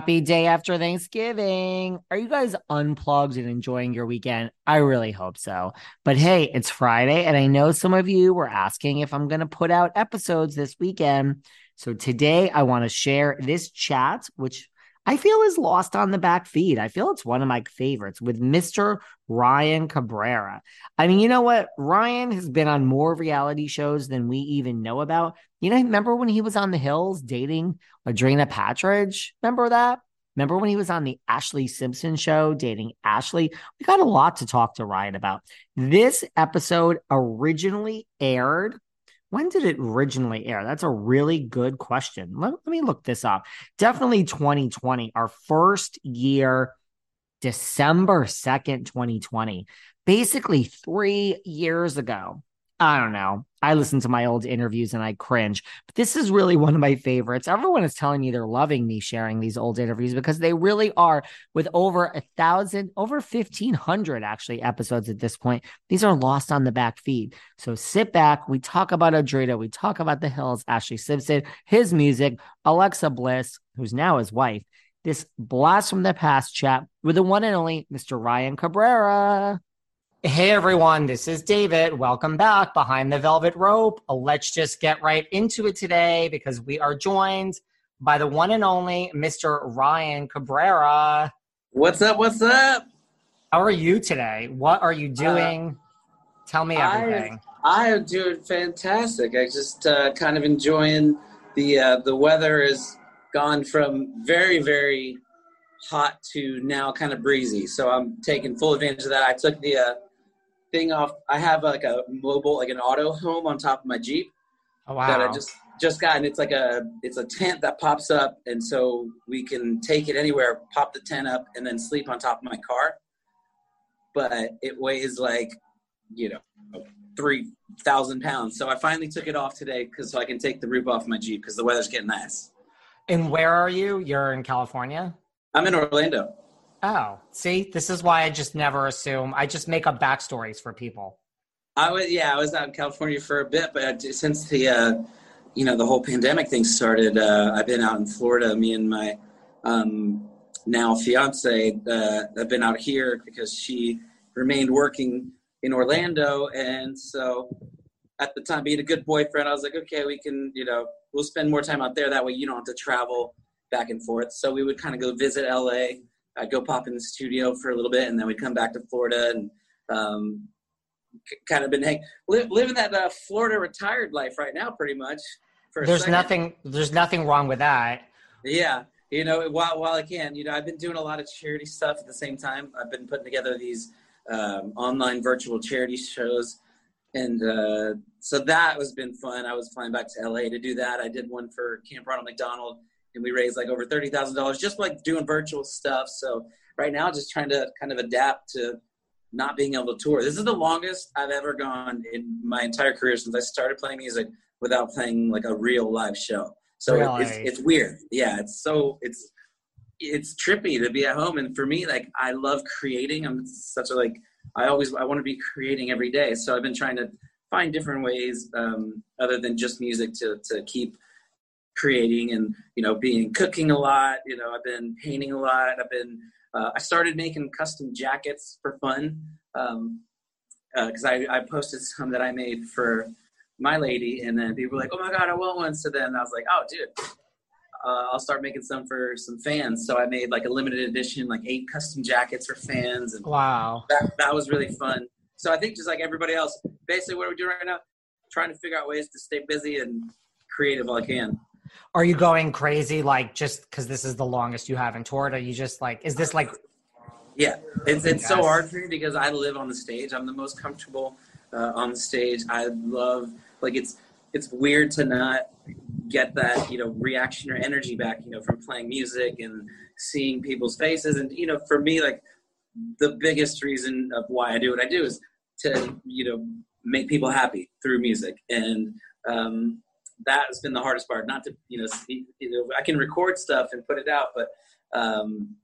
Happy day after Thanksgiving. Are you guys unplugged and enjoying your weekend? I really hope so. But hey, it's Friday, and I know some of you were asking if I'm going to put out episodes this weekend. So today I want to share this chat, which I feel is lost on the back feed. I feel it's one of my favorites with Mr. Ryan Cabrera. I mean, you know what? Ryan has been on more reality shows than we even know about. You know, remember when he was on the hills dating Audrina Patridge? Remember that? Remember when he was on the Ashlee Simpson show dating Ashlee? We got a lot to talk to Ryan about. This episode originally aired when did it originally air? That's a really good question. Let, let, me look this up. Definitely 2020, our first year, December 2nd, 2020, basically three years ago. I don't know. I listen to my old interviews and I cringe. But this is really one of my favorites. Everyone is telling me they're loving me sharing these old interviews because they really are. With over a thousand, over 1,500 actually episodes at this point, these are lost on the back feed. So sit back. We talk about Audrina. We talk about the Hills, Ashlee Simpson, his music, Alexa Bliss, who's now his wife. This blast from the past chat with the one and only Mr. Ryan Cabrera. Hey everyone, this is David. Welcome back behind the velvet rope. Let's just get right into it today because we are joined by the one and only Mr. Ryan Cabrera. What's up? What's up? How are you today? What are you uh, doing? Uh, Tell me everything. I, I, am doing fantastic. I just uh, kind of enjoying the uh, the weather has gone from very very hot to now kind of breezy. So I'm taking full advantage of that. I took the uh, thing off. I have like a mobile, like an auto home on top of my Jeep. Oh, wow. That I just just got, and it's like a it's a tent that pops up, and so we can take it anywhere, pop the tent up, and then sleep on top of my car. But it weighs like, you know, three thousand pounds. So I finally took it off today because so I can take the roof off my Jeep because the weather's getting nice. And where are you? You're in California. I'm in Orlando. Oh, see, this is why I just never assume. I just make up backstories for people. I was, yeah, I was out in California for a bit, but since the, uh, you know, the whole pandemic thing started, uh, I've been out in Florida. Me and my um, now fiance uh, have been out here because she remained working in Orlando, and so at the time, being a good boyfriend, I was like, okay, we can, you know, we'll spend more time out there. That way, you don't have to travel back and forth. So we would kind of go visit LA I'd go pop in the studio for a little bit, and then we'd come back to Florida and um, kind of been hang- li- living that uh, Florida retired life right now, pretty much. there's nothing. There's nothing wrong with that. Yeah, you know, while while I can, you know, I've been doing a lot of charity stuff at the same time. I've been putting together these um, online virtual charity shows, and uh, so that has been fun. I was flying back to LA to do that. I did one for Camp Ronald McDonald and we raised like over thirty thousand dollars just like doing virtual stuff. So right now, just trying to kind of adapt to not being able to tour. This is the longest I've ever gone in my entire career since I started playing music without playing like a real live show. So really? it's it's weird. Yeah, it's so it's it's trippy to be at home and for me like I love creating. I'm such a like I always I want to be creating every day. So I've been trying to find different ways um, other than just music to to keep creating and you know being cooking a lot. You know i've been painting a lot. I've been uh, i started making custom jackets for fun because um, uh, I, I posted some that i made for my lady and then people were like oh my god i want one. So then i was like oh dude uh, i'll start making some for some fans. So i made like a limited edition like eight custom jackets for fans and wow. that, that was really fun. So i think just like everybody else basically what we're doing right now trying to figure out ways to stay busy and creative while I can. Are you going crazy like just because this is the longest you haven't toured? Are you just like, is this like? Yeah, it's it's so hard for me because I live on the stage. I'm the most comfortable uh, on the stage. I love like it's it's weird to not get that you know reaction or energy back you know from playing music and seeing people's faces and you know for me like the biggest reason of why I do what I do is to you know make people happy through music and um, that has been the hardest part not to you know see, you know I can record stuff and put it out but um,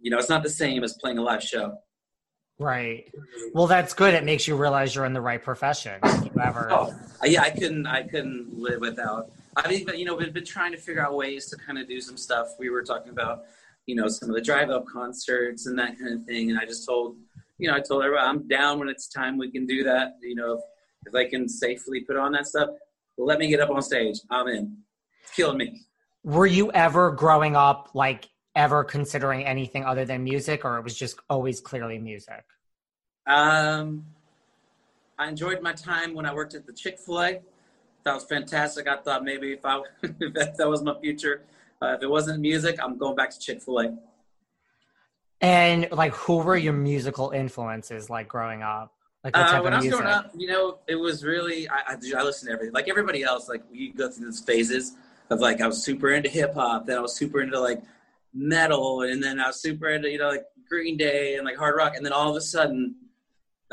you know it's not the same as playing a live show Right. Well, that's good. It makes you realize you're in the right profession. Ever. Oh, yeah, I couldn't. I couldn't live without. I mean, but you know, we've been trying to figure out ways to kind of do some stuff. We were talking about, you know, some of the drive-up concerts and that kind of thing. And I just told, you know, I told everybody I'm down when it's time. We can do that. You know, if, if I can safely put on that stuff, let me get up on stage. I'm in. Me. Were you ever growing up like ever considering anything other than music, or it was just always clearly music? Um, I enjoyed my time when I worked at the Chick Fil A. That was fantastic. I thought maybe if I if that, that was my future, uh, if it wasn't music, I'm going back to Chick Fil A. And like, who were your musical influences like growing up? Like, Uh, when I was growing up, you know, it was really I, I, I listened to everything. Like everybody else, like we go through these phases of like I was super into hip hop, then I was super into like metal, and then I was super into you know like Green Day and like hard rock, and then all of a sudden,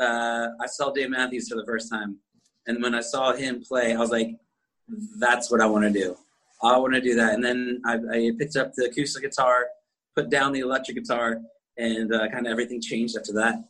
uh, I saw Dave Matthews for the first time, and when I saw him play, I was like, that's what I want to do. I want to do that, and then I, I picked up the acoustic guitar, put down the electric guitar, and uh, kind of everything changed after that.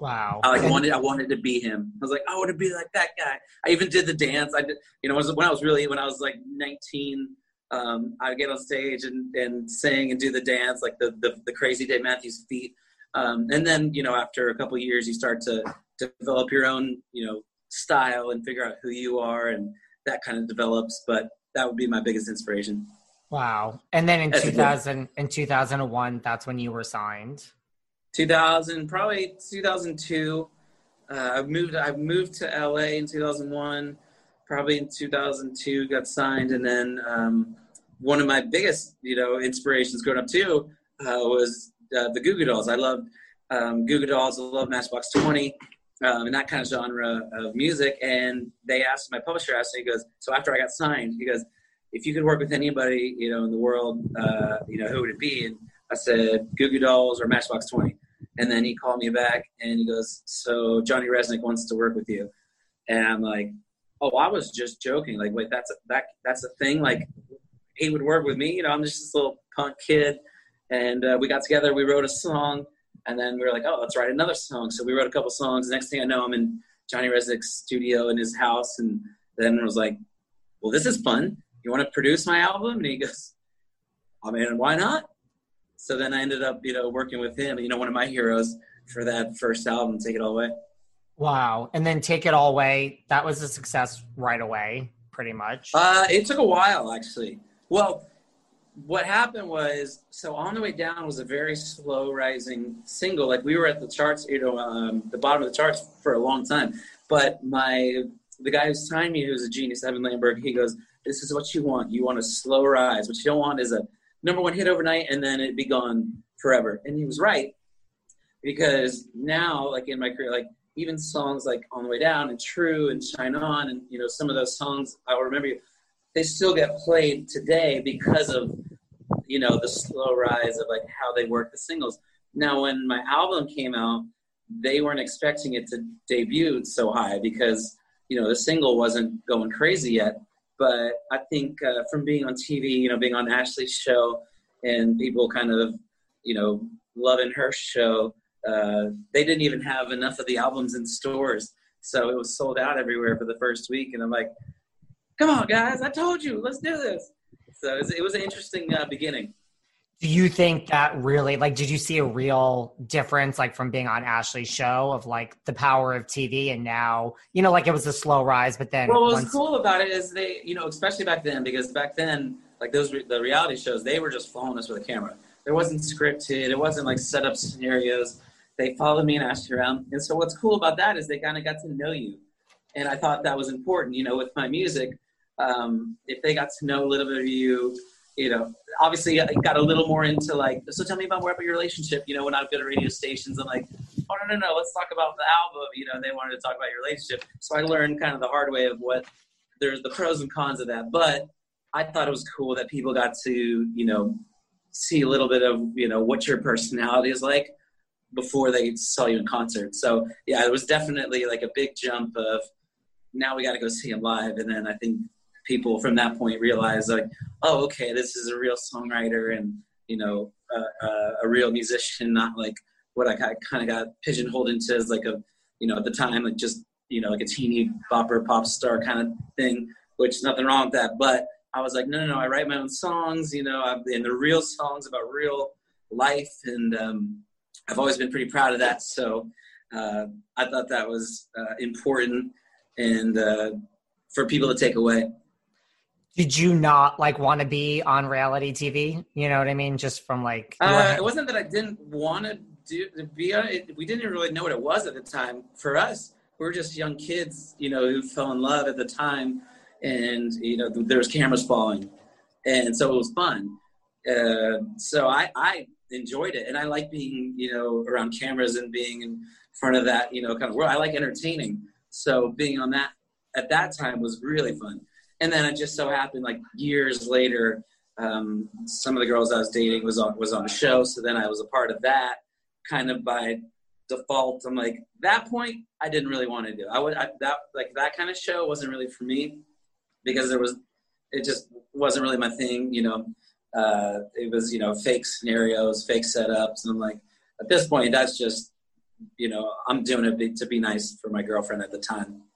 Wow. I like And- wanted I wanted to be him. I was like, I want to be like that guy. I even did the dance. I did, you know, when I was- when I was really when I was like 19, um, I would get on stage and, and sing and do the dance, like the the, the crazy Dave Matthews feet. Um, and then you know, after a couple years, you start to develop your own you know style and figure out who you are, and that kind of develops. But that would be my biggest inspiration. Wow. And then in That's 2000, in 2001, that's when you were signed. 2000 probably 2002 uh, i moved i moved to la in 2001 probably in 2002 got signed and then um, one of my biggest you know inspirations growing up too uh, was uh, the Goo Goo Dolls. I loved um, Goo Goo Dolls. I love Matchbox 20 um, and that kind of genre of music. And they asked my publisher asked me, he goes, so after I got signed, he goes, if you could work with anybody, you know, in the world, uh, you know, who would it be? And I said Goo Goo Dolls or Matchbox 20. And then he called me back and he goes, so Johnny Rzeznik wants to work with you. And I'm like, oh, I was just joking. Like, wait, that's a, that that's a thing. Like, he would work with me. You know, I'm just this little punk kid. And uh, we got together. We wrote a song, and then we were like, oh, let's write another song. So we wrote a couple songs. Next thing I know, I'm in Johnny Rzeznik's studio in his house, and then was like, well, this is fun. You want to produce my album? And he goes, I mean, why not? So then I ended up, you know, working with him. You know, one of my heroes for that first album, Take It All Away. Wow. And then Take It All Away, that was a success right away, pretty much. Uh, it took a while, actually. Well, what happened was, so On the Way Down was a very slow rising single. Like we were at the charts, you know, um, the bottom of the charts for a long time. But my, the guy who signed me, who's a genius, Evan Lamberg, he goes, this is what you want. You want a slow rise. What you don't want is a number one hit overnight and then it'd be gone forever. And he was right because now, like in my career, like even songs like On the Way Down and True and Shine On and, you know, some of those songs, I'll remember you, they still get played today because of you know the slow rise of like how they work the singles now when my album came out they weren't expecting it to debut so high because you know the single wasn't going crazy yet but i think uh, from being on tv you know being on ashlee's show and people kind of you know loving her show uh, they didn't even have enough of the albums in stores. So it was sold out everywhere for the first week. And i'm like come on guys i told you let's do this. So it was, it was an interesting uh, beginning Do you think that really, like, did you see a real difference, like, from being on Ashlee's show of like the power of TV and now, you know, like it was a slow rise, but then well what was once- cool about it is they you know especially back then because back then like those re- the reality shows they were just following us with a camera. There wasn't scripted it wasn't like set up scenarios. They followed me and Ashlee around. And so what's cool about that is they kind of got to know you. And I thought that was important. You know, with my music, um, if they got to know a little bit of you, you know, obviously uh, I got a little more into like, so tell me about more about your relationship. You know, when I go to radio stations, I'm like, oh no no no, let's talk about the album. You know, they wanted to talk about your relationship, so I learned kind of the hard way of what there's the pros and cons of that. But I thought it was cool that people got to you know see a little bit of you know what your personality is like before they saw you in concert. So yeah, it was definitely like a big jump of now we got to go see him live, and then I think people from that point realize like, oh, okay, this is a real songwriter and you know uh, uh, a real musician, not like what I kind of got pigeonholed into as like a you know at the time like just you know like a teeny bopper pop star kind of thing, which is nothing wrong with that, but I was like, no, no, no, I write my own songs, you know, and the real songs about real life, and um, I've always been pretty proud of that. So uh, I thought that was uh, important and uh, for people to take away. Did you not like want to be on reality TV? You know what I mean? Just from like, uh, it wasn't that I didn't want to do to be on it. We didn't really know what it was at the time. For us, we were just young kids, you know, who fell in love at the time, and you know, there was cameras falling, and so it was fun. Uh, so I, I enjoyed it, and I like being, you know, around cameras and being in front of that, you know, kind of world. I like entertaining. So being on that at that time was really fun. And then it just so happened, like years later, um, some of the girls I was dating was on was on a show. So then I was a part of that, kind of by default. I'm like that point, I didn't really want to do. I would I, that like that kind of show wasn't really for me because there was it just wasn't really my thing. You know, uh, it was you know fake scenarios, fake setups, and I'm like at this point, that's just you know I'm doing it to be nice for my girlfriend at the time.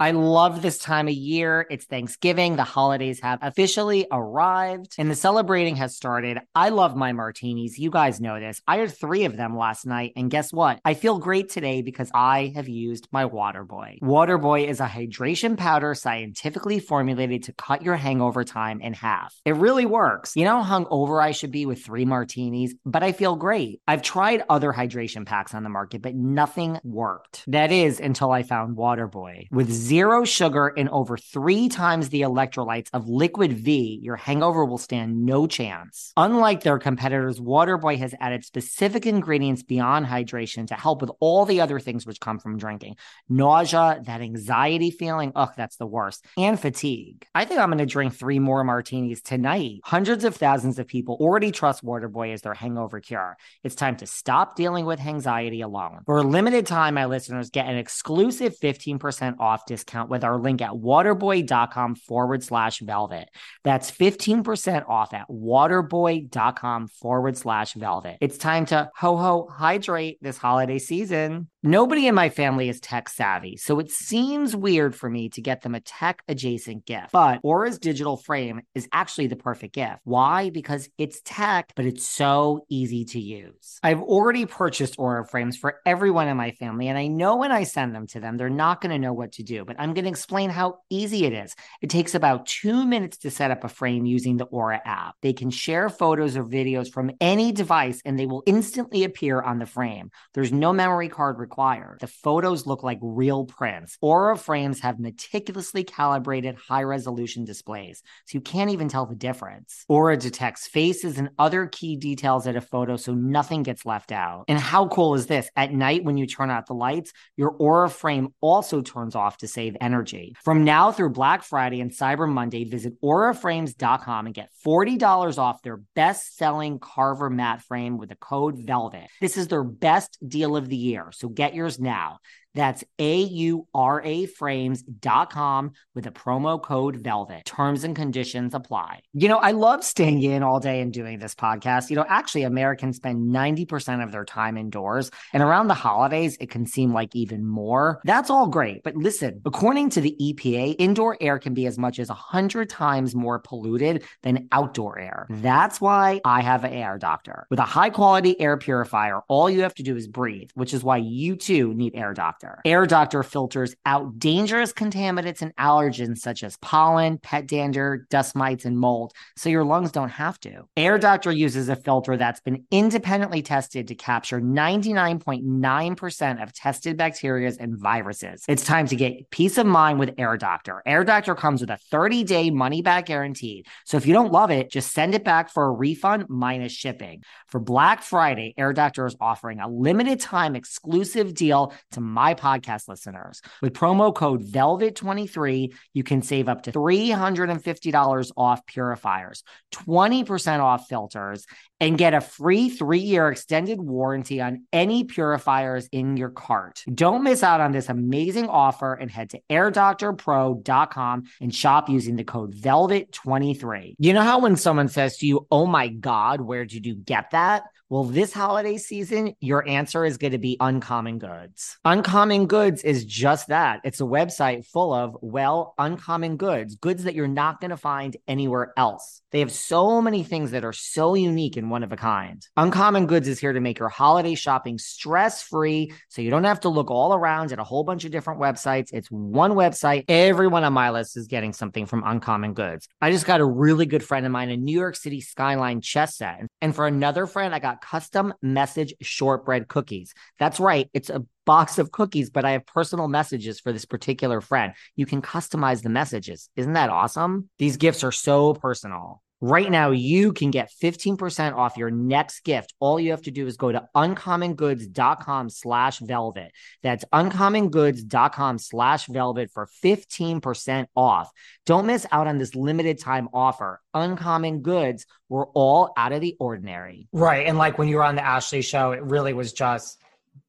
I love this time of year. It's Thanksgiving. The holidays have officially arrived and the celebrating has started. I love my martinis. You guys know this. I had three of them last night. And guess what? I feel great today because I have used my Waterboy. Waterboy is a hydration powder scientifically formulated to cut your hangover time in half. It really works. You know how hungover I should be with three martinis, but I feel great. I've tried other hydration packs on the market, but nothing worked. That is until I found Waterboy. With zero sugar and over three times the electrolytes of Liquid I.V., your hangover will stand no chance. Unlike their competitors, Waterboy has added specific ingredients beyond hydration to help with all the other things which come from drinking nausea, that anxiety feeling. Ugh, that's the worst, and fatigue. I think I'm going to drink three more martinis tonight. Hundreds of thousands of people already trust Waterboy as their hangover cure. It's time to stop dealing with anxiety alone. For a limited time, my listeners get an exclusive 15% off discount with our link at waterboy.com forward slash velvet. That's 15% off at waterboy.com forward slash velvet. It's time to ho ho hydrate this holiday season. Nobody in my family is tech savvy, so it seems weird for me to get them a tech adjacent gift. But Aura's digital frame is actually the perfect gift. Why? Because it's tech, but it's so easy to use. I've already purchased Aura frames for everyone in my family, and I know when I send them to them, they're not going to know what to do, but I'm going to explain how easy it is. It takes about two minutes to set up a frame using the Aura app. They can share photos or videos from any device, and they will instantly appear on the frame. There's no memory card required required. The photos look like real prints. Aura frames have meticulously calibrated high resolution displays, so you can't even tell the difference. Aura detects faces and other key details at a photo so nothing gets left out. And how cool is this? At night, when you turn out the lights, your Aura frame also turns off to save energy. From now through Black Friday and Cyber Monday, visit auraframes.com and get $40 off their best selling Carver matte frame with the code VELVET. This is their best deal of the year, so get yours now. That's A-U-R-A frames.com with a promo code VELVET. Terms and conditions apply. You know, I love staying in all day and doing this podcast. You know, actually, Americans spend 90% of their time indoors, and around the holidays, it can seem like even more. That's all great. But listen, according to the EPA, indoor air can be as much as 100 times more polluted than outdoor air. That's why I have an air doctor. With a high quality air purifier, all you have to do is breathe, which is why you too need Air Doctor. Doctor. Air Doctor filters out dangerous contaminants and allergens such as pollen, pet dander, dust mites, and mold, so your lungs don't have to. Air Doctor uses a filter that's been independently tested to capture 99.9% of tested bacteria and viruses. It's time to get peace of mind with Air Doctor. Air Doctor comes with a 30 day money back guarantee. So if you don't love it, just send it back for a refund minus shipping. For Black Friday, Air Doctor is offering a limited time exclusive deal to my podcast listeners. With promo code VELVET23, you can save up to $350 off purifiers, 20% off filters, and get a free three year extended warranty on any purifiers in your cart. Don't miss out on this amazing offer and head to airdoctorpro.com and shop using the code VELVET23. You know how when someone says to you, Oh my God, where did you get that? Well, this holiday season, your answer is going to be Uncommon Goods. Uncommon Goods is just that. It's a website full of, well, uncommon goods, goods that you're not going to find anywhere else. They have so many things that are so unique and one of a kind. Uncommon Goods is here to make your holiday shopping stress free so you don't have to look all around at a whole bunch of different websites. It's one website. Everyone on my list is getting something from Uncommon Goods. I just got a really good friend of mine a New York City Skyline chess set. And for another friend, I got custom message shortbread cookies. That's right. It's a box of cookies, but I have personal messages for this particular friend. You can customize the messages. Isn't that awesome? These gifts are so personal. Right now, you can get 15% off your next gift. All you have to do is go to uncommongoods.com slash velvet. That's uncommongoods.com slash velvet for 15% off. Don't miss out on this limited time offer. Uncommon Goods were all out of the ordinary. Right. And like when you were on the Ashlee show, it really was just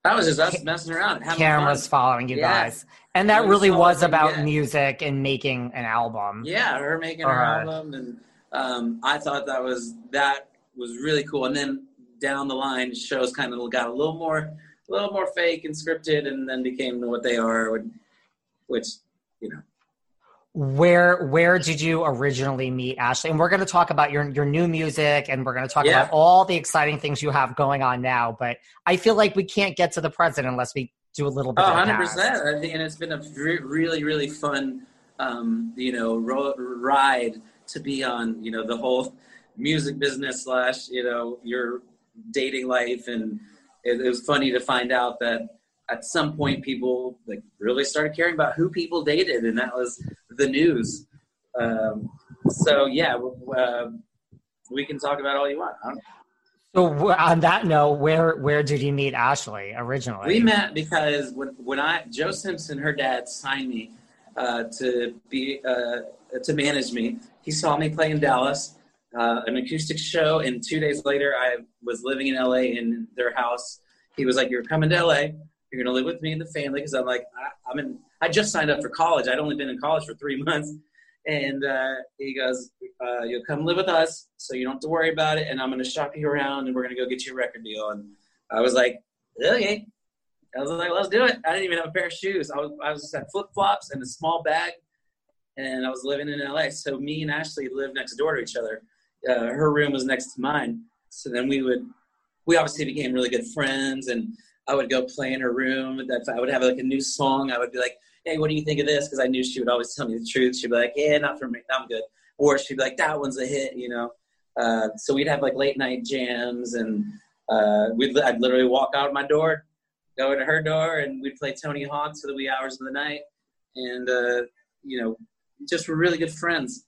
that was just us messing around. Cameras fun. following you guys. And that really was about music and making an album. Yeah, her making her album and um, I thought that was that was really cool. And then down the line, shows kind of got a little more, a little more fake and scripted, and then became what they are, which you know. Where where did you originally meet Ashlee? And we're going to talk about your your new music, and we're going to talk yeah. about all the exciting things you have going on now. But I feel like we can't get to the present unless we do a little bit. Oh, 100 percent. And it's been a really really fun, um, you know, ro- ride to be on you know the whole music business slash you know your dating life. And it, it was funny to find out that at some point people like really started caring about who people dated and that was the news. Um, so yeah uh, we can talk about all you want so on that note, where where did you meet Ashlee originally? We met because when when I Joe Simpson, her dad, signed me uh, to be uh, to manage me, he saw me play in Dallas, uh, an acoustic show, and two days later, I was living in LA in their house. He was like, "You're coming to LA. You're gonna live with me and the family." Because I'm like, I, am in. I just signed up for college. I'd only been in college for three months, and uh, he goes, uh, "You'll come live with us, so you don't have to worry about it. And I'm gonna shop you around, and we're gonna go get you a record deal." And I was like, "Okay." I was like, "Let's do it." I didn't even have a pair of shoes. I was I was just had flip flops and a small bag and I was living in LA. So me and Ashlee lived next door to each other. Uh, her room was next to mine. So then we would, we obviously became really good friends, and I would go play in her room. That I would have like a new song. I would be like, "Hey, what do you think of this?" Because I knew she would always tell me the truth. She'd be like, "Yeah, not for me. I'm good," or she'd be like, "That one's a hit," you know. Uh, so we'd have like late night jams, and uh, we'd I'd literally walk out my door, go into her door and we'd play Tony Hawk to the wee hours of the night. And, uh, you know, just were really good friends.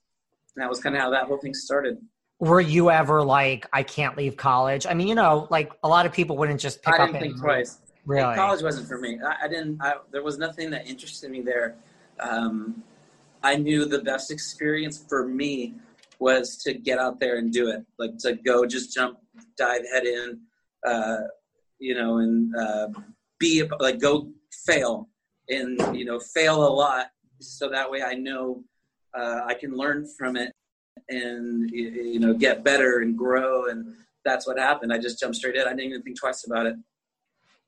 And that was kind of how that whole thing started. Were you ever like, I can't leave college? I mean, you know, like a lot of people wouldn't just pick I didn't think and twice. Really? College wasn't for me. I, I didn't, I, there was nothing that interested me there. Um, I knew the best experience for me was to get out there and do it. Like to go just jump, dive head in, uh, you know, and uh, be like go fail and you know fail a lot so that way I know uh, I can learn from it and you know get better and grow and that's what happened. I just jumped straight in. I didn't even think twice about it.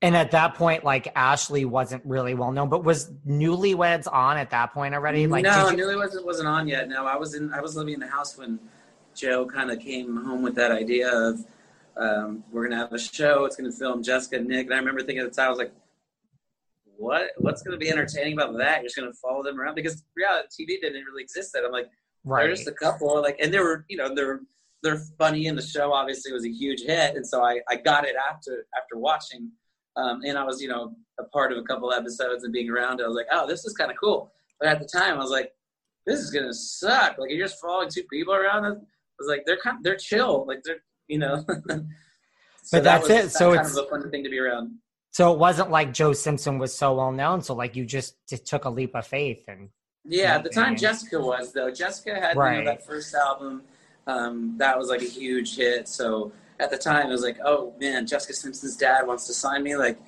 And at that point, like Ashlee wasn't really well known, but was Newlyweds on at that point already? Like, no, you... Newlyweds wasn't on yet. No, I was in. I was living in the house when Joe kind of came home with that idea of um, we're gonna have a show. It's gonna film Jessica and Nick. And I remember thinking at the time, I was like, "What? What's gonna be entertaining about that? You're just gonna follow them around because reality TV didn't really exist then." I'm like, right. "They're just a couple." Like, and they were, you know, they're they're funny, and the show obviously was a huge hit, and so I I got it after after watching, um, and I was, you know, a part of a couple episodes and being around. It, I was like, "Oh, this is kind of cool." But at the time, I was like, "This is gonna suck." Like, you're just following two people around. I was like, "They're kind, they're chill. Like, they're you know." so but that's that it. So kind it's of a fun thing to be around. So it wasn't like Joe Simpson was so well known. So like you just, just took a leap of faith and. Yeah, at the time Jessica was though. Jessica had right. you know, that first album. Um, that was like a huge hit. So at the time it was like, oh man, Jessica Simpson's dad wants to sign me. Like,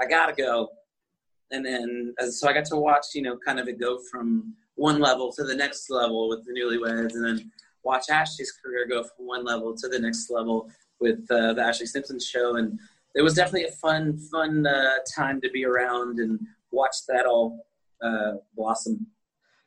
I gotta go. And then so I got to watch, you know, kind of it go from one level to the next level with the Newlyweds, and then watch Ashlee's career go from one level to the next level with uh, the Ashlee Simpson show, and it was definitely a fun, fun uh, time to be around and watch that all uh, blossom.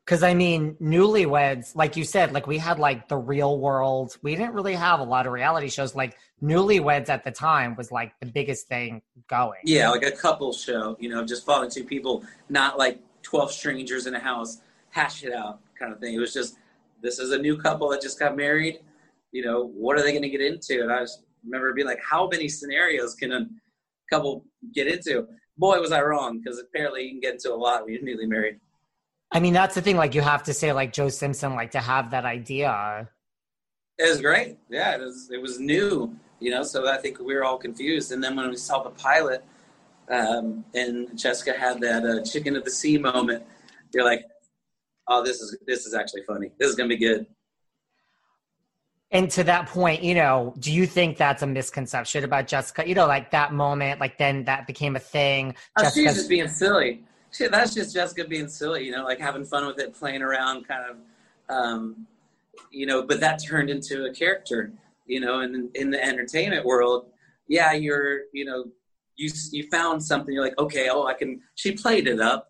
Because I mean, newlyweds, like you said, like we had like the real world. We didn't really have a lot of reality shows. Like newlyweds at the time was like the biggest thing going. Yeah, like a couple show, you know, just following two people, not like 12 strangers in a house, hash it out kind of thing. It was just, this is a new couple that just got married. You know, what are they going to get into? And I was remember being like, how many scenarios can a couple get into? Boy, was I wrong because apparently you can get into a lot when you're newly married. I mean, that's the thing. Like, you have to say, like Joe Simpson, like to have that idea. It was great. Yeah, it was. It was new, you know. So I think we were all confused. And then when we saw the pilot, um, and Jessica had that uh, chicken of the sea moment, you're like, "Oh, this is this is actually funny. This is gonna be good." And to that point, you know, do you think that's a misconception about Jessica? You know, like that moment, like then that became a thing. Oh, she's just being silly. She, that's just Jessica being silly, you know, like having fun with it, playing around, kind of, um, you know. But that turned into a character, you know, and in the entertainment world, yeah, you're, you know, you you found something. You're like, okay, oh, I can. She played it up,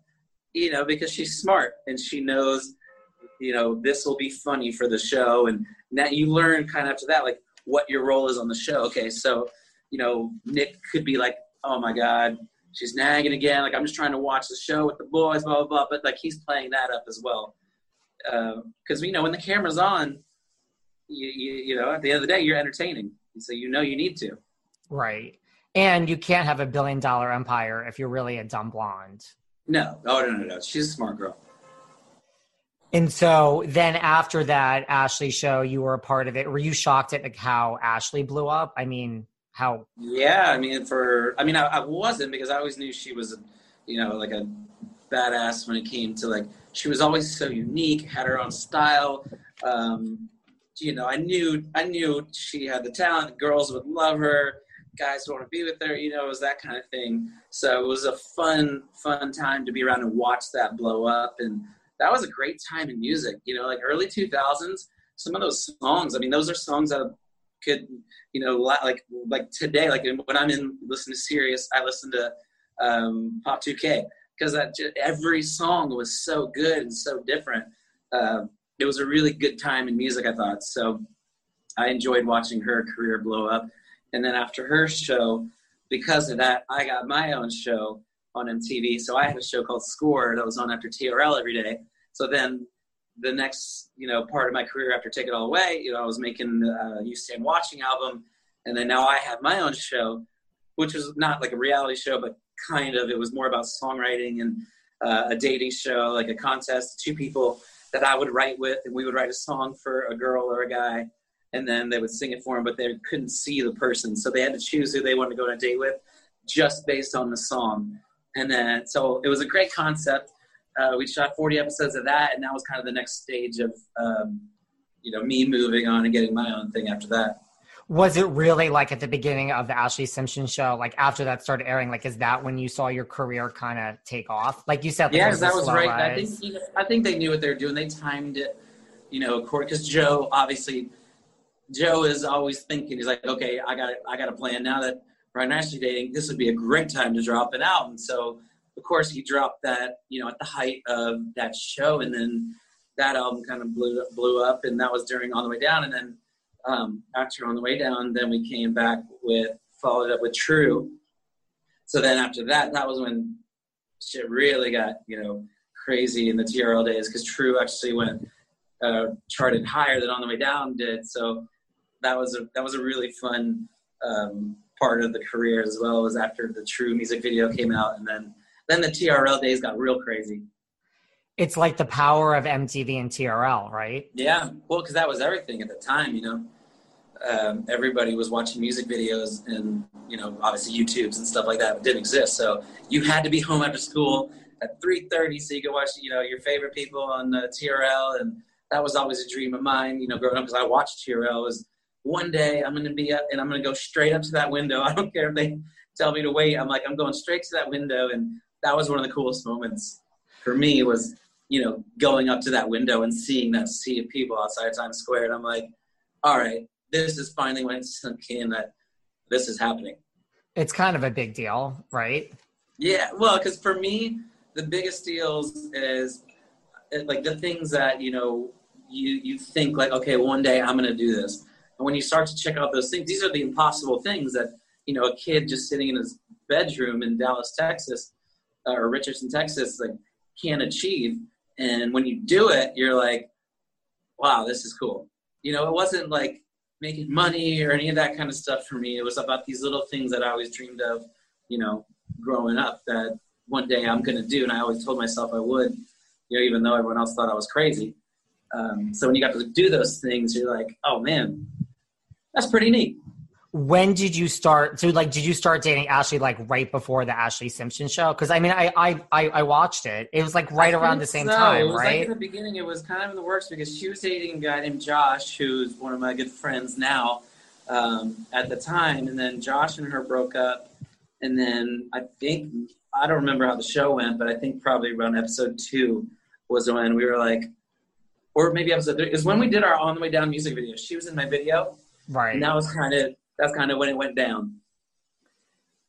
you know, because she's smart and she knows you know this will be funny for the show and now you learn kind of after that like what your role is on the show. Okay so you know nick could be like oh my god she's nagging again. Like i'm just trying to watch the show with the boys blah blah blah. But like he's playing that up as well. Because uh, you know when the camera's on you, you, you know at the end of the day you're entertaining. So you know you need to. Right. And you can't have a billion dollar empire if you're really a dumb blonde. No. Oh no no no. She's a smart girl and so then after that Ashlee show, you were a part of it. Were you shocked at like how Ashlee blew up? I mean, how? Yeah, I mean, for I mean, I, I wasn't because I always knew she was, you know, like a badass when it came to like she was always so unique, had her own style. Um, you know, I knew I knew she had the talent. Girls would love her. Guys would want to be with her. You know, it was that kind of thing. So it was a fun, fun time to be around and watch that blow up and that was a great time in music. You know, like early 2000s, some of those songs. I mean, those are songs that could, you know, like like today, like when I'm in listening to Sirius, I listen to um, Pop 2K because that every song was so good and so different. Uh, it was a really good time in music, I thought. So I enjoyed watching her career blow up. And then after her show, because of that, I got my own show on MTV. So I had a show called Score that was on after TRL every day. So then the next, you know, part of my career after Take It All Away, you know, I was making uh, You Stand Watching album. And then now I have my own show which was not like a reality show, but kind of. It was more about songwriting and uh, a dating show, like a contest. Two people that I would write with, and we would write a song for a girl or a guy, and then they would sing it for them, but they couldn't see the person, so they had to choose who they wanted to go on a date with, just based on the song. And then, so it was a great concept. Uh, we shot 40 episodes of that, and that was kind of the next stage of, um, you know, me moving on and getting my own thing after that was it really like at the beginning of the Ashlee Simpson show? Like after that started airing, like is that when you saw your career kind of take off? Like you said, like, yeah, that was right. I think you know, I think they knew what they were doing. They timed it, you know, because Joe obviously Joe is always thinking. He's like, okay, I got I got a plan now that Ashlee dating. This would be a great time to drop an album. So of course he dropped that, you know, at the height of that show, and then that album kind of blew blew up, and that was during On the Way Down, and then um, after on the way down, then we came back with followed up with True. So then after that, that was when shit really got you know crazy in the TRL days because True actually went uh, charted higher than On the Way Down did. So that was a that was a really fun um, part of the career as well. Was after the True music video came out, and then then the TRL days got real crazy. It's like the power of MTV and TRL, right? Yeah, well, because that was everything at the time, you know um, everybody was watching music videos and you know obviously YouTubes and stuff like that didn't exist. So you had to be home after school at 3:30 so you could watch you know your favorite people on uh, TRL and that was always a dream of mine. You know, growing up because I watched TRL was one day I'm going to be up and I'm going to go straight up to that window. I don't care if they tell me to wait. I'm like I'm going straight to that window and that was one of the coolest moments for me was you know going up to that window and seeing that sea of people outside Times Square and I'm like all right this is finally when it sunk in that this is happening. It's kind of a big deal, right? Yeah, well, because for me, the biggest deals is like the things that you know you you think like, okay, one day I'm going to do this, and when you start to check out those things, these are the impossible things that you know a kid just sitting in his bedroom in Dallas, Texas, uh, or Richardson, Texas, like can't achieve. And when you do it, you're like, wow, this is cool. You know, it wasn't like making money or any of that kind of stuff for me. It was about these little things that I always dreamed of, you know, growing up that one day I'm going to do. And I always told myself I would, you know, even though everyone else thought I was crazy. Um, so when you got to do those things, you're like, oh man, that's pretty neat. When did you start so like did you start dating ashlee like right before the Ashlee simpson show? Because i mean I, I i watched it. It was like right I around the same so. time right like in the beginning it was kind of in the works because she was dating a guy named josh who's one of my good friends now um, at the time. And then josh and her broke up. And then i think i don't remember how the show went but i think probably around episode two was when we were like or maybe episode three. Is when we did our on the way down music video. She was in my video right and that was kind of that's kind of when it went down.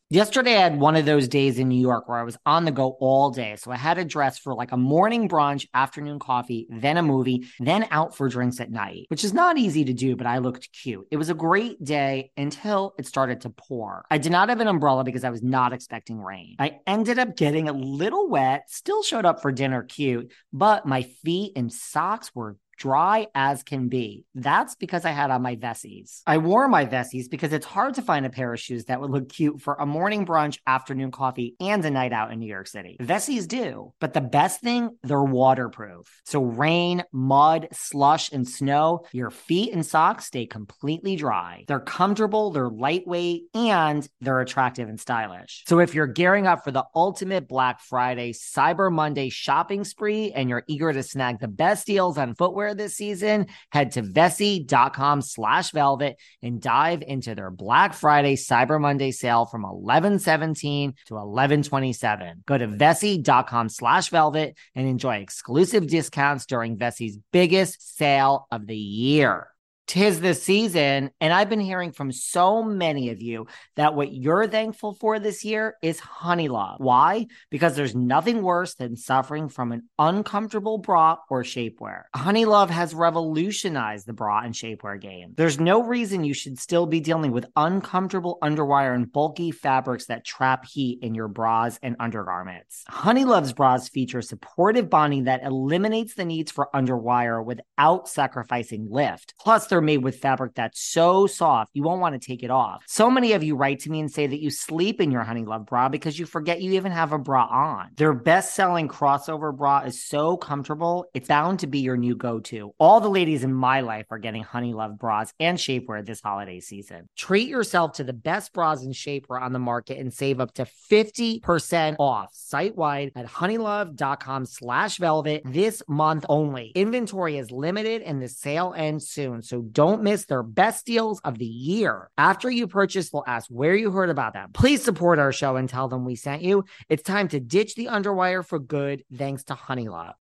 Yesterday, I had one of those days in New York where I was on the go all day. So I had to dress for like a morning brunch, afternoon coffee, then a movie, then out for drinks at night, which is not easy to do, but I looked cute. It was a great day until it started to pour. I did not have an umbrella because I was not expecting rain. I ended up getting a little wet, still showed up for dinner cute, but my feet and socks were dry as can be. That's because I had on my Vessies. I wore my Vessies because it's hard to find a pair of shoes that would look cute for a morning brunch, afternoon coffee, and a night out in New York City. Vessies do, but the best thing, they're waterproof. So rain, mud, slush, and snow, your feet and socks stay completely dry. They're comfortable, they're lightweight, and they're attractive and stylish. So if you're gearing up for the ultimate Black Friday, Cyber Monday shopping spree, and you're eager to snag the best deals on footwear, this season, head to Vessi.com slash velvet and dive into their Black Friday Cyber Monday sale from 1117 to 1127. Go to Vessi.com slash velvet and enjoy exclusive discounts during Vessi's biggest sale of the year tis the season. And I've been hearing from so many of you that what you're thankful for this year is honey Honeylove. Why? Because there's nothing worse than suffering from an uncomfortable bra or shapewear. Honeylove has revolutionized the bra and shapewear game. There's no reason you should still be dealing with uncomfortable underwire and bulky fabrics that trap heat in your bras and undergarments. Honeylove's bras feature supportive bonding that eliminates the needs for underwire without sacrificing lift. Plus, they're are made with fabric that's so soft, you won't want to take it off. So many of you write to me and say that you sleep in your Honey Love bra because you forget you even have a bra on. Their best selling crossover bra is so comfortable, it's bound to be your new go to. All the ladies in my life are getting Honey Love bras and shapewear this holiday season. Treat yourself to the best bras and shapewear on the market and save up to 50% off site wide at honeylove.com slash velvet this month only. Inventory is limited and the sale ends soon, so don't miss their best deals of the year. After you purchase, they'll ask where you heard about them. Please support our show and tell them we sent you. It's time to ditch the underwire for good thanks to Honeylove.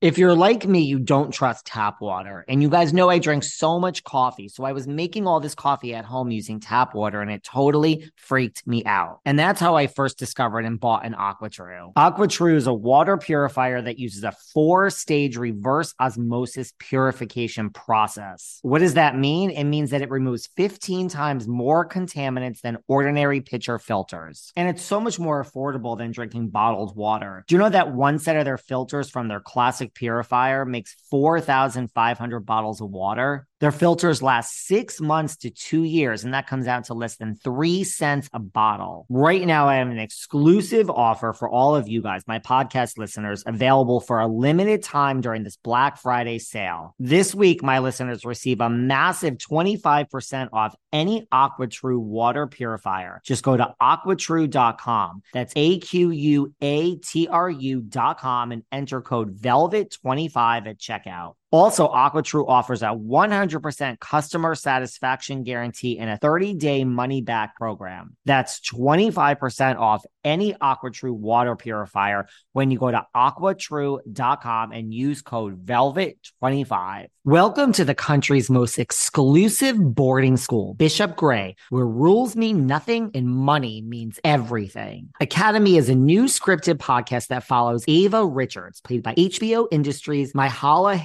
If you're like me, you don't trust tap water. And you guys know I drink so much coffee. So I was making all this coffee at home using tap water and it totally freaked me out. And that's how I first discovered and bought an AquaTrue. AquaTrue is a water purifier that uses a four stage reverse osmosis purification process. What does that mean? It means that it removes 15 times more contaminants than ordinary pitcher filters. And it's so much more affordable than drinking bottled water. Do you know that one set of their filters from their classic purifier makes 4,500 bottles of water. Their filters last six months to two years, and that comes out to less than three cents a bottle. Right now, I have an exclusive offer for all of you guys, my podcast listeners, available for a limited time during this Black Friday sale. This week, my listeners receive a massive 25% off any AquaTrue water purifier. Just go to aquatrue.com. That's A Q U A T R U.com and enter code VELVET25 at checkout. Also, AquaTrue offers a 100% customer satisfaction guarantee and a 30-day money-back program. That's 25% off any AquaTrue water purifier when you go to aquatrue.com and use code VELVET25. Welcome to the country's most exclusive boarding school, Bishop Gray, where rules mean nothing and money means everything. Academy is a new scripted podcast that follows Ava Richards, played by HBO Industry's Myha'la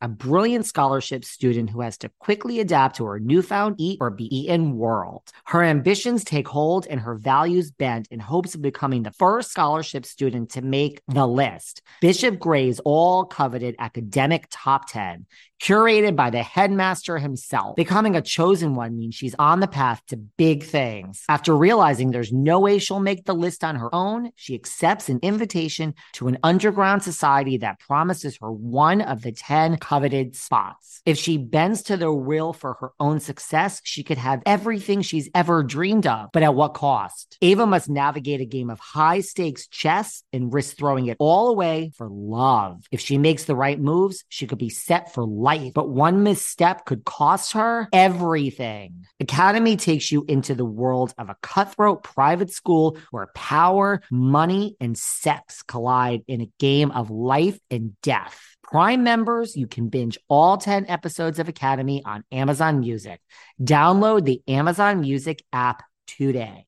A brilliant scholarship student who has to quickly adapt to her newfound eat or be eaten world. Her ambitions take hold and her values bend in hopes of becoming the first scholarship student to make the list. Bishop Gray's all coveted academic top 10 curated by the headmaster himself. Becoming a chosen one means she's on the path to big things. After realizing there's no way she'll make the list on her own, she accepts an invitation to an underground society that promises her one of the 10 coveted spots. If she bends to their will for her own success, she could have everything she's ever dreamed of. But at what cost? Ava must navigate a game of high stakes chess and risk throwing it all away for love. If she makes the right moves, she could be set for life life, but one misstep could cost her everything. Academy takes you into the world of a cutthroat private school where power, money, and sex collide in a game of life and death. Prime members, you can binge all 10 episodes of Academy on Amazon Music. Download the Amazon Music app today.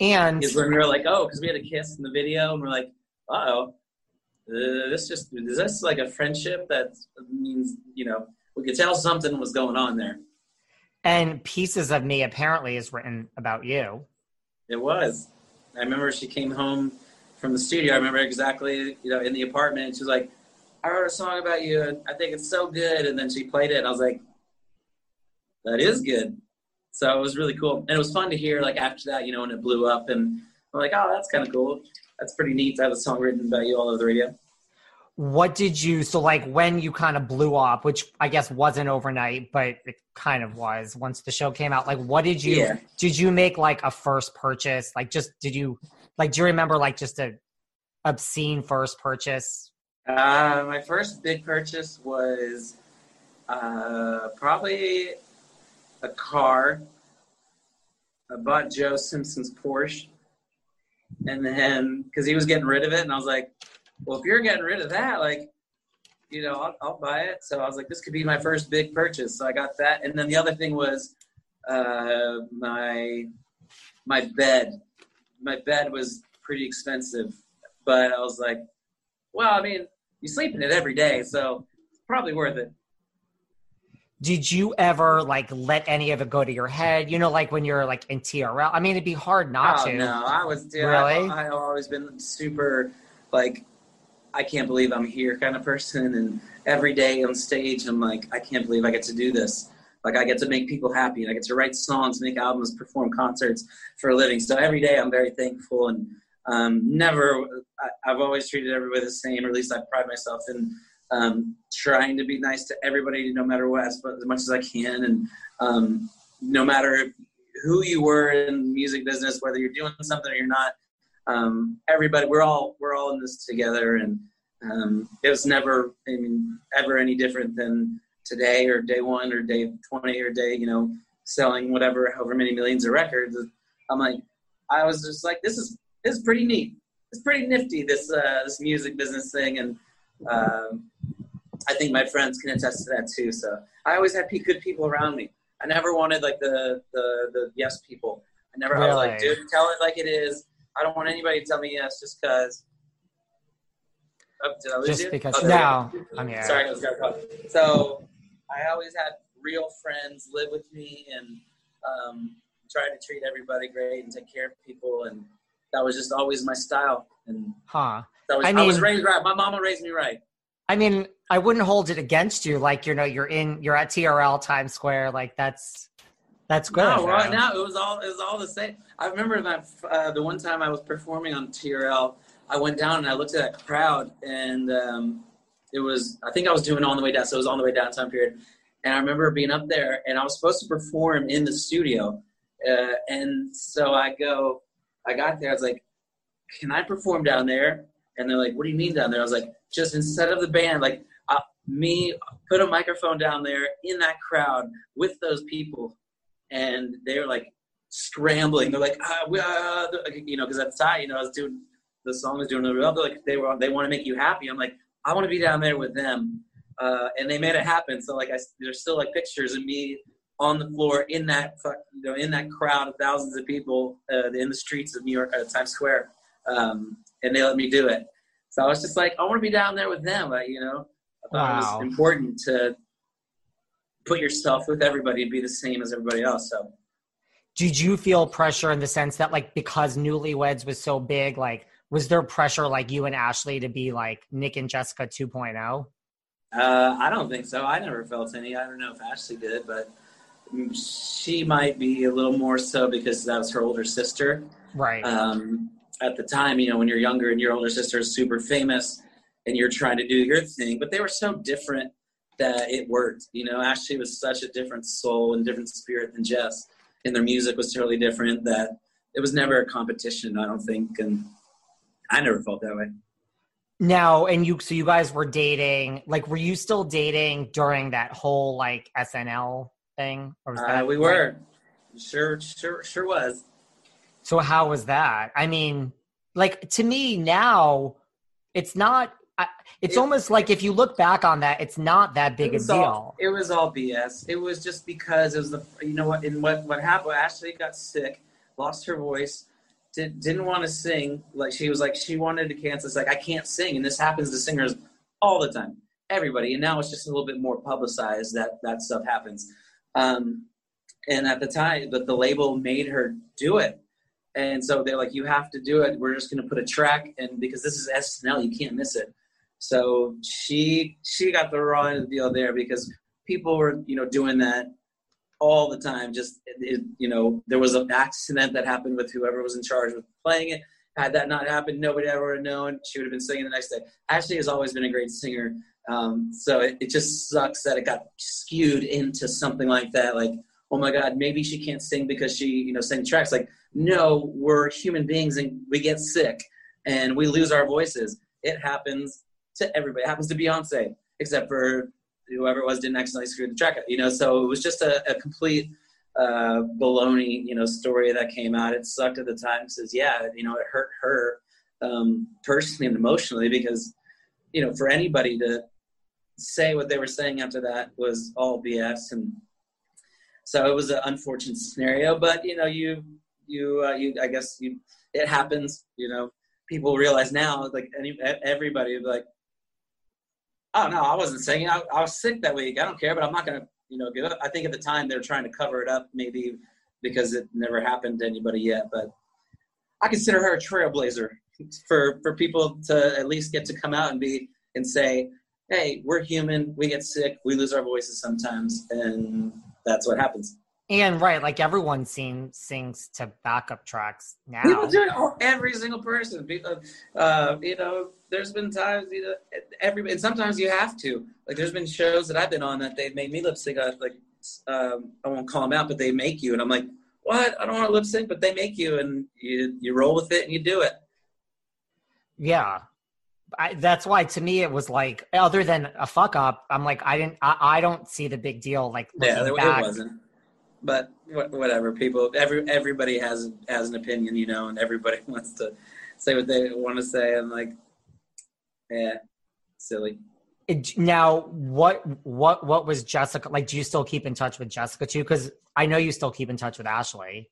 And when we were like, oh, because we had a kiss in the video, and we're like, oh, uh, this just is this like a friendship that means you know we could tell something was going on there. And pieces of me apparently is written about you. It was. I remember she came home from the studio. I remember exactly, you know, in the apartment. She was like, "I wrote a song about you, and I think it's so good." And then she played it, and I was like, "That is good." So it was really cool, and it was fun to hear. Like after that, you know, when it blew up, and I'm like, "Oh, that's kind of cool." That's pretty neat to have a song written about you all over the radio. What did you so like when you kind of blew up, which I guess wasn't overnight, but it kind of was once the show came out. Like, what did you yeah. did you make like a first purchase? Like, just did you like? Do you remember like just a obscene first purchase? Uh, my first big purchase was uh, probably a car. I bought Joe Simpson's Porsche and then because he was getting rid of it, and I was like, well, if you're getting rid of that, like, you know, I'll, I'll, buy it. So I was like, this could be my first big purchase. So I got that, and then the other thing was uh, my my bed. My bed was pretty expensive, but I was like, well, I mean, you sleep in it every day, so it's probably worth it did you ever like let any of it go to your head? You know, like when you're like in TRL. I mean, it'd be hard not oh, to. No, I was dude, really. I, I've always been super like I can't believe I'm here kind of person, and every day on stage I'm like I can't believe I get to do this. Like I get to make people happy, and I get to write songs, make albums, perform concerts for a living. So every day, I'm very thankful, and um, never. I, have always treated everybody the same, or at least I pride myself in um, trying to be nice to everybody, no matter what, as, much as I can, and um, no matter who you were in the music business, whether you're doing something or you're not. Um, everybody, we're all we're all in this together, and um, it was never, I mean, ever any different than today or day one or day 20 or day, you know, selling whatever, however many millions of records. I'm like, I was just like, this is, this is pretty neat. It's pretty nifty, this, uh, this music business thing. And, um, I think my friends can attest to that too. So I always had good people around me. I never wanted like the, the, the yes people. I never, really? I was like, dude, tell it like it is. I don't want anybody to tell me yes just cause Oh, did I lose Just you? because oh, now I'm here. Sorry, I was So I always had real friends live with me and um, try to treat everybody great and take care of people, and that was just always my style. And huh? That was, I, mean, I was raised right. My mama raised me right. I mean, I wouldn't hold it against you. Like you know, you're in, you're at TRL Times Square. Like that's that's good. No, right now it was all it was all the same. I remember that uh, the one time I was performing on TRL I went down and I looked at that crowd, and um, it was I think I was doing on the way down, so it was on the way down time period. And I remember being up there, and I was supposed to perform in the studio, uh, and so I go, I got there, I was like, "Can I perform down there?" And they're like, "What do you mean down there?" I was like, "Just instead of the band, like me, put a microphone down there in that crowd with those people." And they were like scrambling. They're like, ah, we, uh, you know, because at the time, you know, I was doing the song is doing really well. They're like they were they want to make you happy. I'm like I want to be down there with them, uh, and they made it happen. So like I there's still like pictures of me on the floor in that you know in that crowd of thousands of people uh, in the streets of New York at Times Square, um, and they let me do it. So I was just like I want to be down there with them. you know, wow. it was important to put yourself with everybody and be the same as everybody else. So did you feel pressure in the sense that like because newlyweds was so big like was there pressure like you and Ashlee to be like Nick and Jessica 2.0? Uh, I don't think so. I never felt any. I don't know if Ashlee did, but she might be a little more so because that was her older sister. Right. Um, at the time, you know, when you're younger and your older sister is super famous and you're trying to do your thing, but they were so different that it worked. You know, Ashlee was such a different soul and different spirit than Jess, and their music was totally different that it was never a competition, I don't think. And I never felt that way. Now, and you, so you guys were dating, like, were you still dating during that whole like SNL thing? Or was uh, that, we were. Sure, sure, sure was. So how was that? I mean, like to me now, it's not. It's it, almost like if you look back on that, it's not that big a deal. All, it was all BS. It was just because it was the you know what in what what happened. Ashlee got sick, lost her voice did, didn't want to sing. Like she was like she wanted to cancel. It's like I can't sing, and this happens to singers all the time. Everybody, and now it's just a little bit more publicized that that stuff happens. Um, and at the time, but the label made her do it, and so they're like, "You have to do it. We're just going to put a track, and because this is SNL, you can't miss it." So she she got the raw end of the deal there because people were you know doing that all the time. Just it, you know, there was an accident that happened with whoever was in charge of playing it. Had that not happened, nobody ever would have known. She would have been singing the next day. Ashlee has always been a great singer, um, so it, it just sucks that it got skewed into something like that. Like, oh my God, maybe she can't sing because she, you know, sang tracks. Like, no, we're human beings and we get sick and we lose our voices. It happens to everybody. It happens to Beyonce, except for whoever it was didn't accidentally screw the track. up. You know, so it was just a, a complete uh, baloney, you know, story that came out. It sucked at the time. Says, yeah, you know, it hurt her um, personally and emotionally because, you know, for anybody to say what they were saying after that was all BS, and so it was an unfortunate scenario. But you know, you you uh, you I guess you it happens. You know, people realize now, like any everybody, like Oh no, I wasn't saying I, I was sick that week. I don't care, but I'm not gonna, you know, give up. I think at the time they were trying to cover it up, maybe because it never happened to anybody yet. But I consider her a trailblazer for for people to at least get to come out and be and say, "Hey, we're human. We get sick. We lose our voices sometimes, and that's what happens. And right, like everyone sing, sings to backup tracks now. People do it. Every single person. Uh, you know, there's been times, you know, every and sometimes you have to. Like, there's been shows that I've been on that they've made me lip sync. Like, um, I won't call them out, but they make you, and I'm like, what? I don't want to lip sync, but they make you, and you you roll with it and you do it. Yeah, I, that's why to me it was like other than a fuck up i'm like i didn't i, I don't see the big deal like yeah there, back. wasn't but whatever people every everybody has has an opinion you know and everybody wants to say what they want to say and like yeah. Silly. Now what what what was jessica like do you still keep in touch with jessica too? Because i know you still keep in touch with ashlee.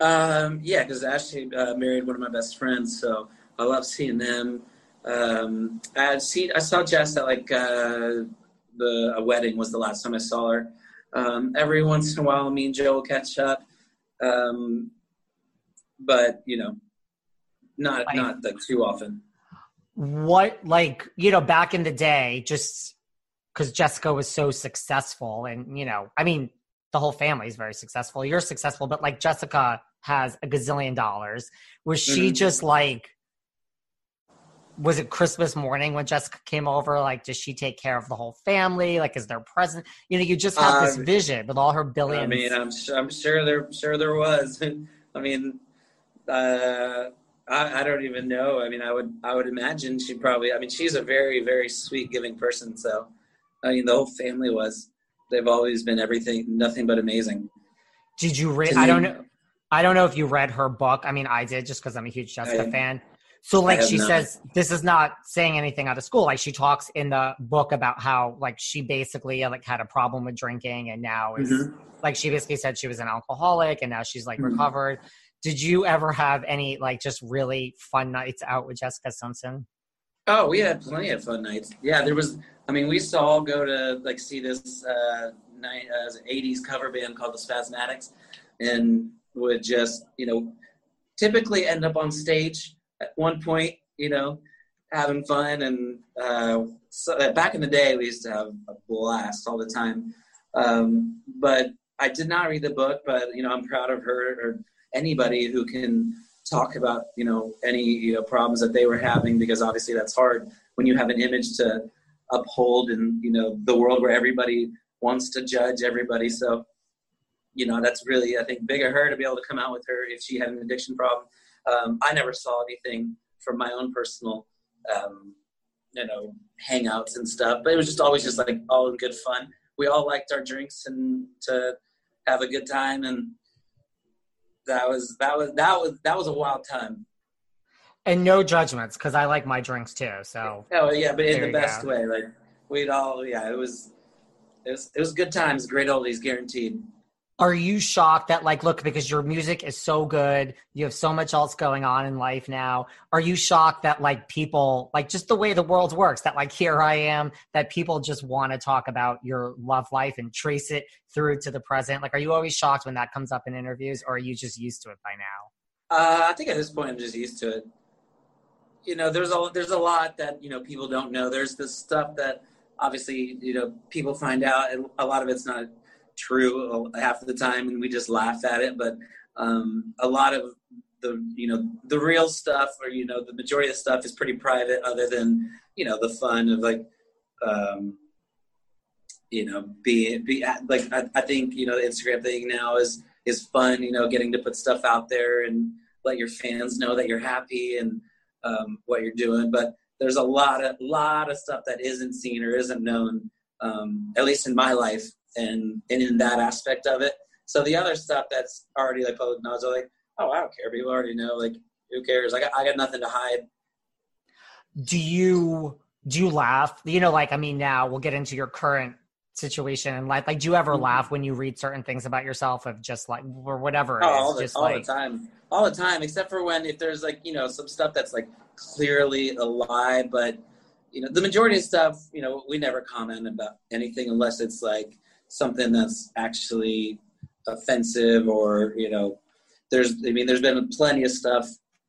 Um yeah because ashlee uh, married one of my best friends so i love seeing them. Um i seen i saw jess at like uh the a wedding was the last time i saw her. Um, every once in a while, me and Joe will catch up, um, but you know, not not like too often. What like you know back in the day, just because Jessica was so successful, and you know, I mean, the whole family is very successful. You're successful, but like Jessica has a gazillion dollars. Was she mm-hmm. just like was it Christmas morning when Jessica came over? Like, does she take care of the whole family? Like, is there present? You know, you just have um, this vision with all her billions. I mean, I'm I'm sure there sure there was. I mean, uh, I, I don't even know. I mean, I would I would imagine she probably. I mean, she's a very very sweet, giving person. So, I mean, the whole family was. They've always been everything, nothing but amazing. Did you read? I don't know. I don't know if you read her book. I mean, I did just because I'm a huge Jessica I, fan. So like she not. says, this is not saying anything out of school. Like she talks in the book about how like she basically like had a problem with drinking and now is mm-hmm. like she basically said she was an alcoholic and now she's like mm-hmm. recovered. Did you ever have any like just really fun nights out with Jessica Simpson? Oh, we had plenty of fun nights. Yeah, there was. I mean, we to all go to like see this uh, night, uh, '80s cover band called the Spazmatics, and would just you know typically end up on stage at one point, you know, having fun. And uh, so uh, back in the day, we used to have a blast all the time. Um, but I did not read the book, but you know, I'm proud of her or anybody who can talk about you know any you know problems that they were having because obviously that's hard when you have an image to uphold in you know the world where everybody wants to judge everybody. So you know that's really I think big of her to be able to come out with her if she had an addiction problem um, I never saw anything from my own personal, um, you know, hangouts and stuff. But it was just always just like all in good fun. We all liked our drinks and to have a good time, and that was that was that was that was a wild time. And no judgments because I like my drinks too. So oh yeah, but in the best go. way. Like we'd all yeah, it was it was it was good times, great oldies guaranteed are you shocked that like look because your music is so good you have so much else going on in life now are you shocked that like people like just the way the world works that like here i am that people just want to talk about your love life and trace it through to the present? Like are you always shocked when that comes up in interviews or are you just used to it by now? Uh, i think at this point i'm just used to it. You know there's a there's a lot that you know people don't know. There's the stuff that obviously you know people find out and a lot of it's not true half of the time, and we just laugh at it. But um, a lot of the you know the real stuff, or you know the majority of stuff is pretty private, other than you know the fun of like. Um, you know, be be like I, I think you know the Instagram thing now is is fun. You know, getting to put stuff out there and let your fans know that you're happy and um, what you're doing. But there's a lot of lot of stuff that isn't seen or isn't known, um, at least in my life, and and in that aspect of it. So the other stuff that's already like public knowledge, like, oh, I don't care. People already know. Like, who cares? Like, I got nothing to hide. Do you do you laugh? You know, like I mean, now we'll get into your current situation and like, like do you ever mm-hmm. laugh when you read certain things about yourself of just like or whatever? Oh, all, the, all like, the time, all the time. Except for when if there's like you know some stuff that's like clearly a lie, but you know the majority of stuff you know we never comment about anything unless it's like something that's actually offensive or you know there's i mean there's been plenty of stuff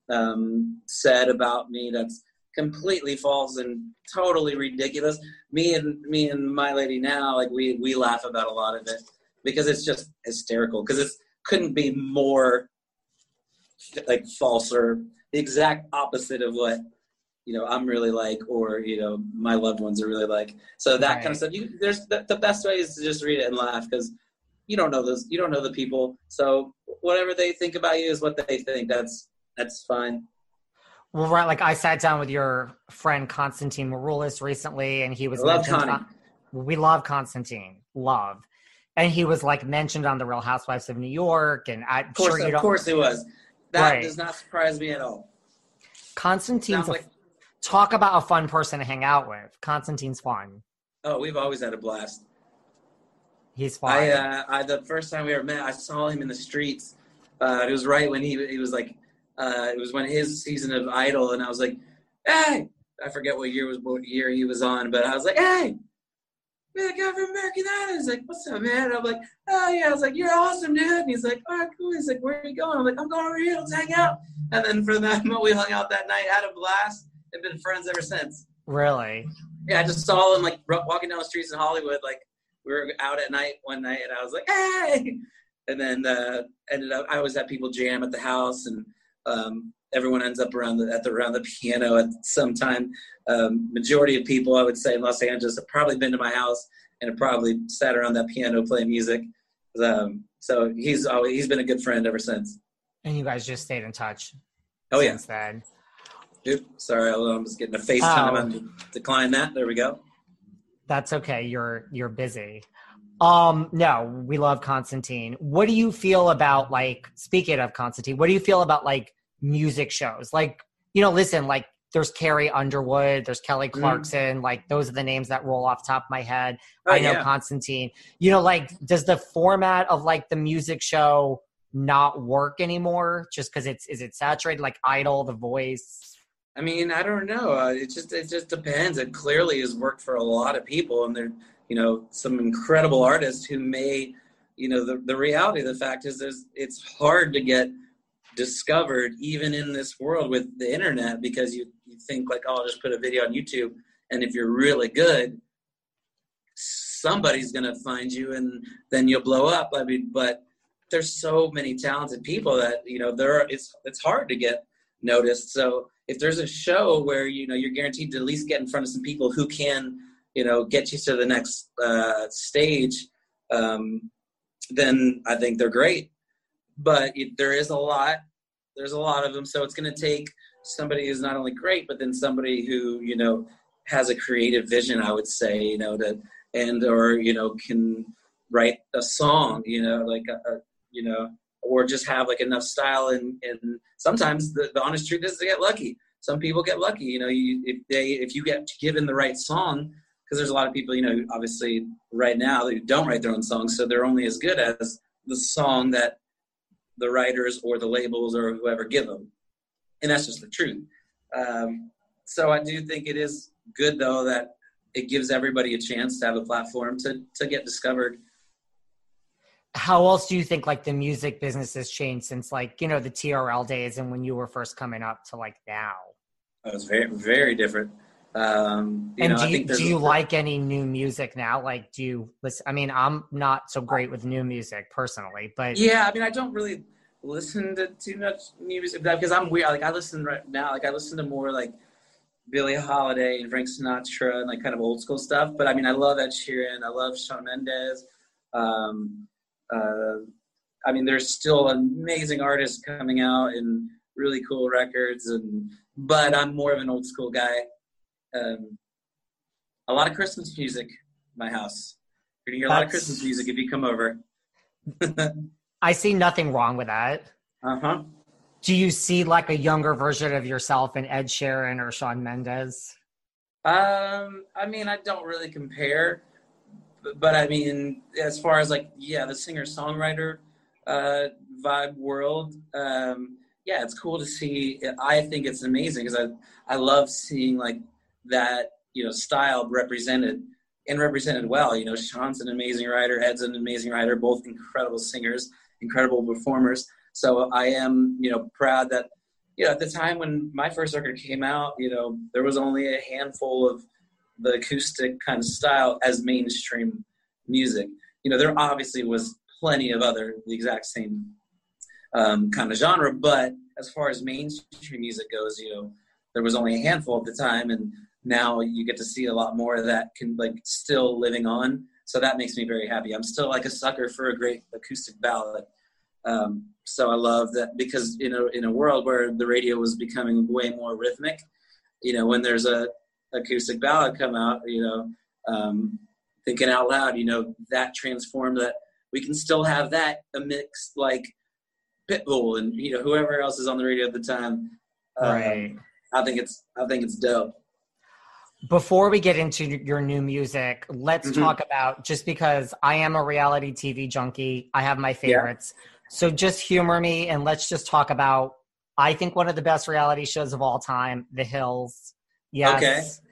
um, said about me that's completely false and totally ridiculous. Me and me and my lady now like we we laugh about a lot of it because it's just hysterical because it couldn't be more like false or the exact opposite of what you know I'm really like or you know my loved ones are really like. So that right. kind of stuff. You, there's the, the best way is to just read it and laugh because you don't know those you don't know the people. So whatever they think about you is what they think. That's that's fine. Well, right. Like I sat down with your friend Constantine Maroulis recently, and he was love. On, we love Constantine, love, and he was like mentioned on the Real Housewives of New York, and I of course, sure of course, it was. That right. does not surprise me at all. Constantine's like, talk about a fun person to hang out with. Constantine's fun. Oh, we've always had a blast. He's fun. I, uh, I the first time we ever met, I saw him in the streets. Uh, it was right when he he was like, uh, it was when his season of Idol, and I was like, hey, I forget what year was what year he was on, but I was like, hey, man, I got from American Idol. He's like, what's up, man? I'm like, oh yeah. I was like, you're awesome, dude. And he's like, all right, cool. He's like, where are you going? I'm like, I'm going over here. Let's hang out. And then for that, we hung out that night, had a blast, and been friends ever since. Really? Yeah, I just saw him like walking down the streets in Hollywood. Like we were out at night one night, and I was like, hey. And then uh, ended up, I always had people jam at the house, and um, everyone ends up around the at the around the piano at some time. Um, majority of people, I would say, in Los Angeles have probably been to my house and have probably sat around that piano playing music. Um, so he's always he's been a good friend ever since. And you guys just stayed in touch. Oh yeah. then. Oop, sorry, I'm just getting a FaceTime. Oh. Decline that. There we go. That's okay. You're you're busy. Um, no, we love Constantine. What do you feel about like speaking of Constantine, what do you feel about like music shows? Like, you know, listen, like there's Carrie Underwood, there's Kelly mm-hmm. Clarkson, mm. like those are the names that roll off top of my head. Oh, I know yeah. Constantine. You know, like does the format of like the music show not work anymore just because it's is it saturated like Idol, The Voice? I mean, I don't know. Uh, it just it just depends. It clearly has worked for a lot of people, and there you know some incredible artists who may you know the the reality of the fact is there's it's hard to get discovered even in this world with the internet because you, you think like oh I'll just put a video on YouTube and if you're really good somebody's gonna find you and then you'll blow up I mean but there's so many talented people that you know there are, it's it's hard to get noticed so if there's a show where you know you're guaranteed to at least get in front of some people who can you know get you to the next uh, stage um, then I think they're great but it, there is a lot. There's a lot of them, so it's going to take somebody who's not only great, but then somebody who you know has a creative vision. I would say, you know, to and or you know can write a song, you know, like a, a you know, or just have like enough style. And and sometimes the, the honest truth is to get lucky. Some people get lucky, you know. You, if they if you get given the right song, because there's a lot of people, you know, obviously right now who don't write their own songs, so they're only as good as the song that the writers or the labels or whoever give them. And that's just the truth. Um, so I do think it is good though that it gives everybody a chance to have a platform to to get discovered. How else do you think like the music business has changed since like you know the TRL days and when you were first coming up to like now? It was very very different. Um, and know, do you, do you like any new music now? Like, do you listen? I mean, I'm not so great with new music personally, but yeah, I mean, I don't really listen to too much music because I'm weird. Like, I listen right now, like I listen to more like Billie Holiday and Frank Sinatra and like kind of old school stuff. But I mean, I love Ed Sheeran. I love Shawn Mendes. Um, I mean, there's still amazing artists coming out and really cool records, and but I'm more of an old school guy um, a lot of Christmas music in my house. You're gonna hear a lot of Christmas music if you come over. I see nothing wrong with that. Uh huh. Do you see like a younger version of yourself in Ed Sheeran or Shawn Mendes? Um, I mean, I don't really compare, but, I mean, as far as like, yeah, the singer songwriter uh, vibe world, um, yeah, it's cool to see. I think it's amazing because I I love seeing like that you know style represented and represented well. You know, Shawn's an amazing writer, Ed's an amazing writer, both incredible singers, incredible performers. So I am, you know, proud that, you know, at the time when my first record came out, you know, there was only a handful of the acoustic kind of style as mainstream music. you know, there obviously was plenty of other the exact same um, kind of genre, but as far as mainstream music goes, you know, there was only a handful at the time, and now you get to see a lot more of that can like still living on. So that makes me very happy. I'm still like a sucker for a great acoustic ballad. Um, so I love that because you know in a world where the radio was becoming way more rhythmic, you know when there's a acoustic ballad come out, you know, um, thinking out loud, you know that transformed that we can still have that amidst like Pitbull and you know whoever else is on the radio at the time. Um, right. I think it's I think it's dope. Before we get into your new music, let's mm-hmm. talk about just because I am a reality TV junkie, I have my favorites. Yeah. So just humor me and let's just talk about I think one of the best reality shows of all time, The Hills. Yes. Okay.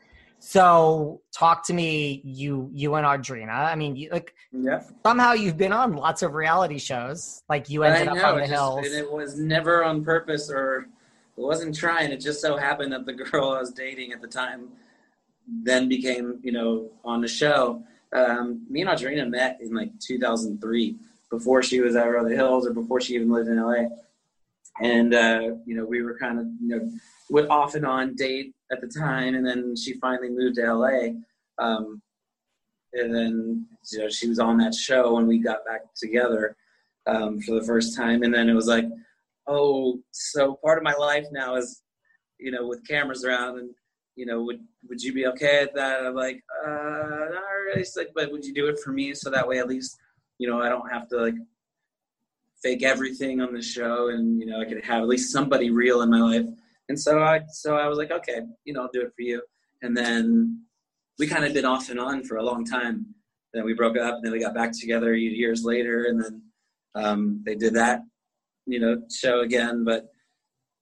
So talk to me, you you and Audrina. I mean, you, like yeah. somehow you've been on lots of reality shows. Like you ended up on the hills. And it was never on purpose or it wasn't trying. It just so happened that the girl I was dating at the time then became, you know, on the show. Um, me and Audrina met in like 2003 before she was at the Hills or before she even lived in LA. And uh, you know, we were kind of you know would off and on date at the time, and then she finally moved to LA. Um, and then you know she was on that show when we got back together um, for the first time, and then it was like, oh, so part of my life now is you know with cameras around, and you know would would you be okay at that? I'm like, uh, not really. It's like, but would you do it for me so that way at least you know I don't have to like fake everything on the show, and you know I could have at least somebody real in my life and so I so I was like, okay, you know, I'll do it for you. And then we kind of been off and on for a long time. Then we broke up, and then we got back together years later, and then um, they did that, you know, show again. But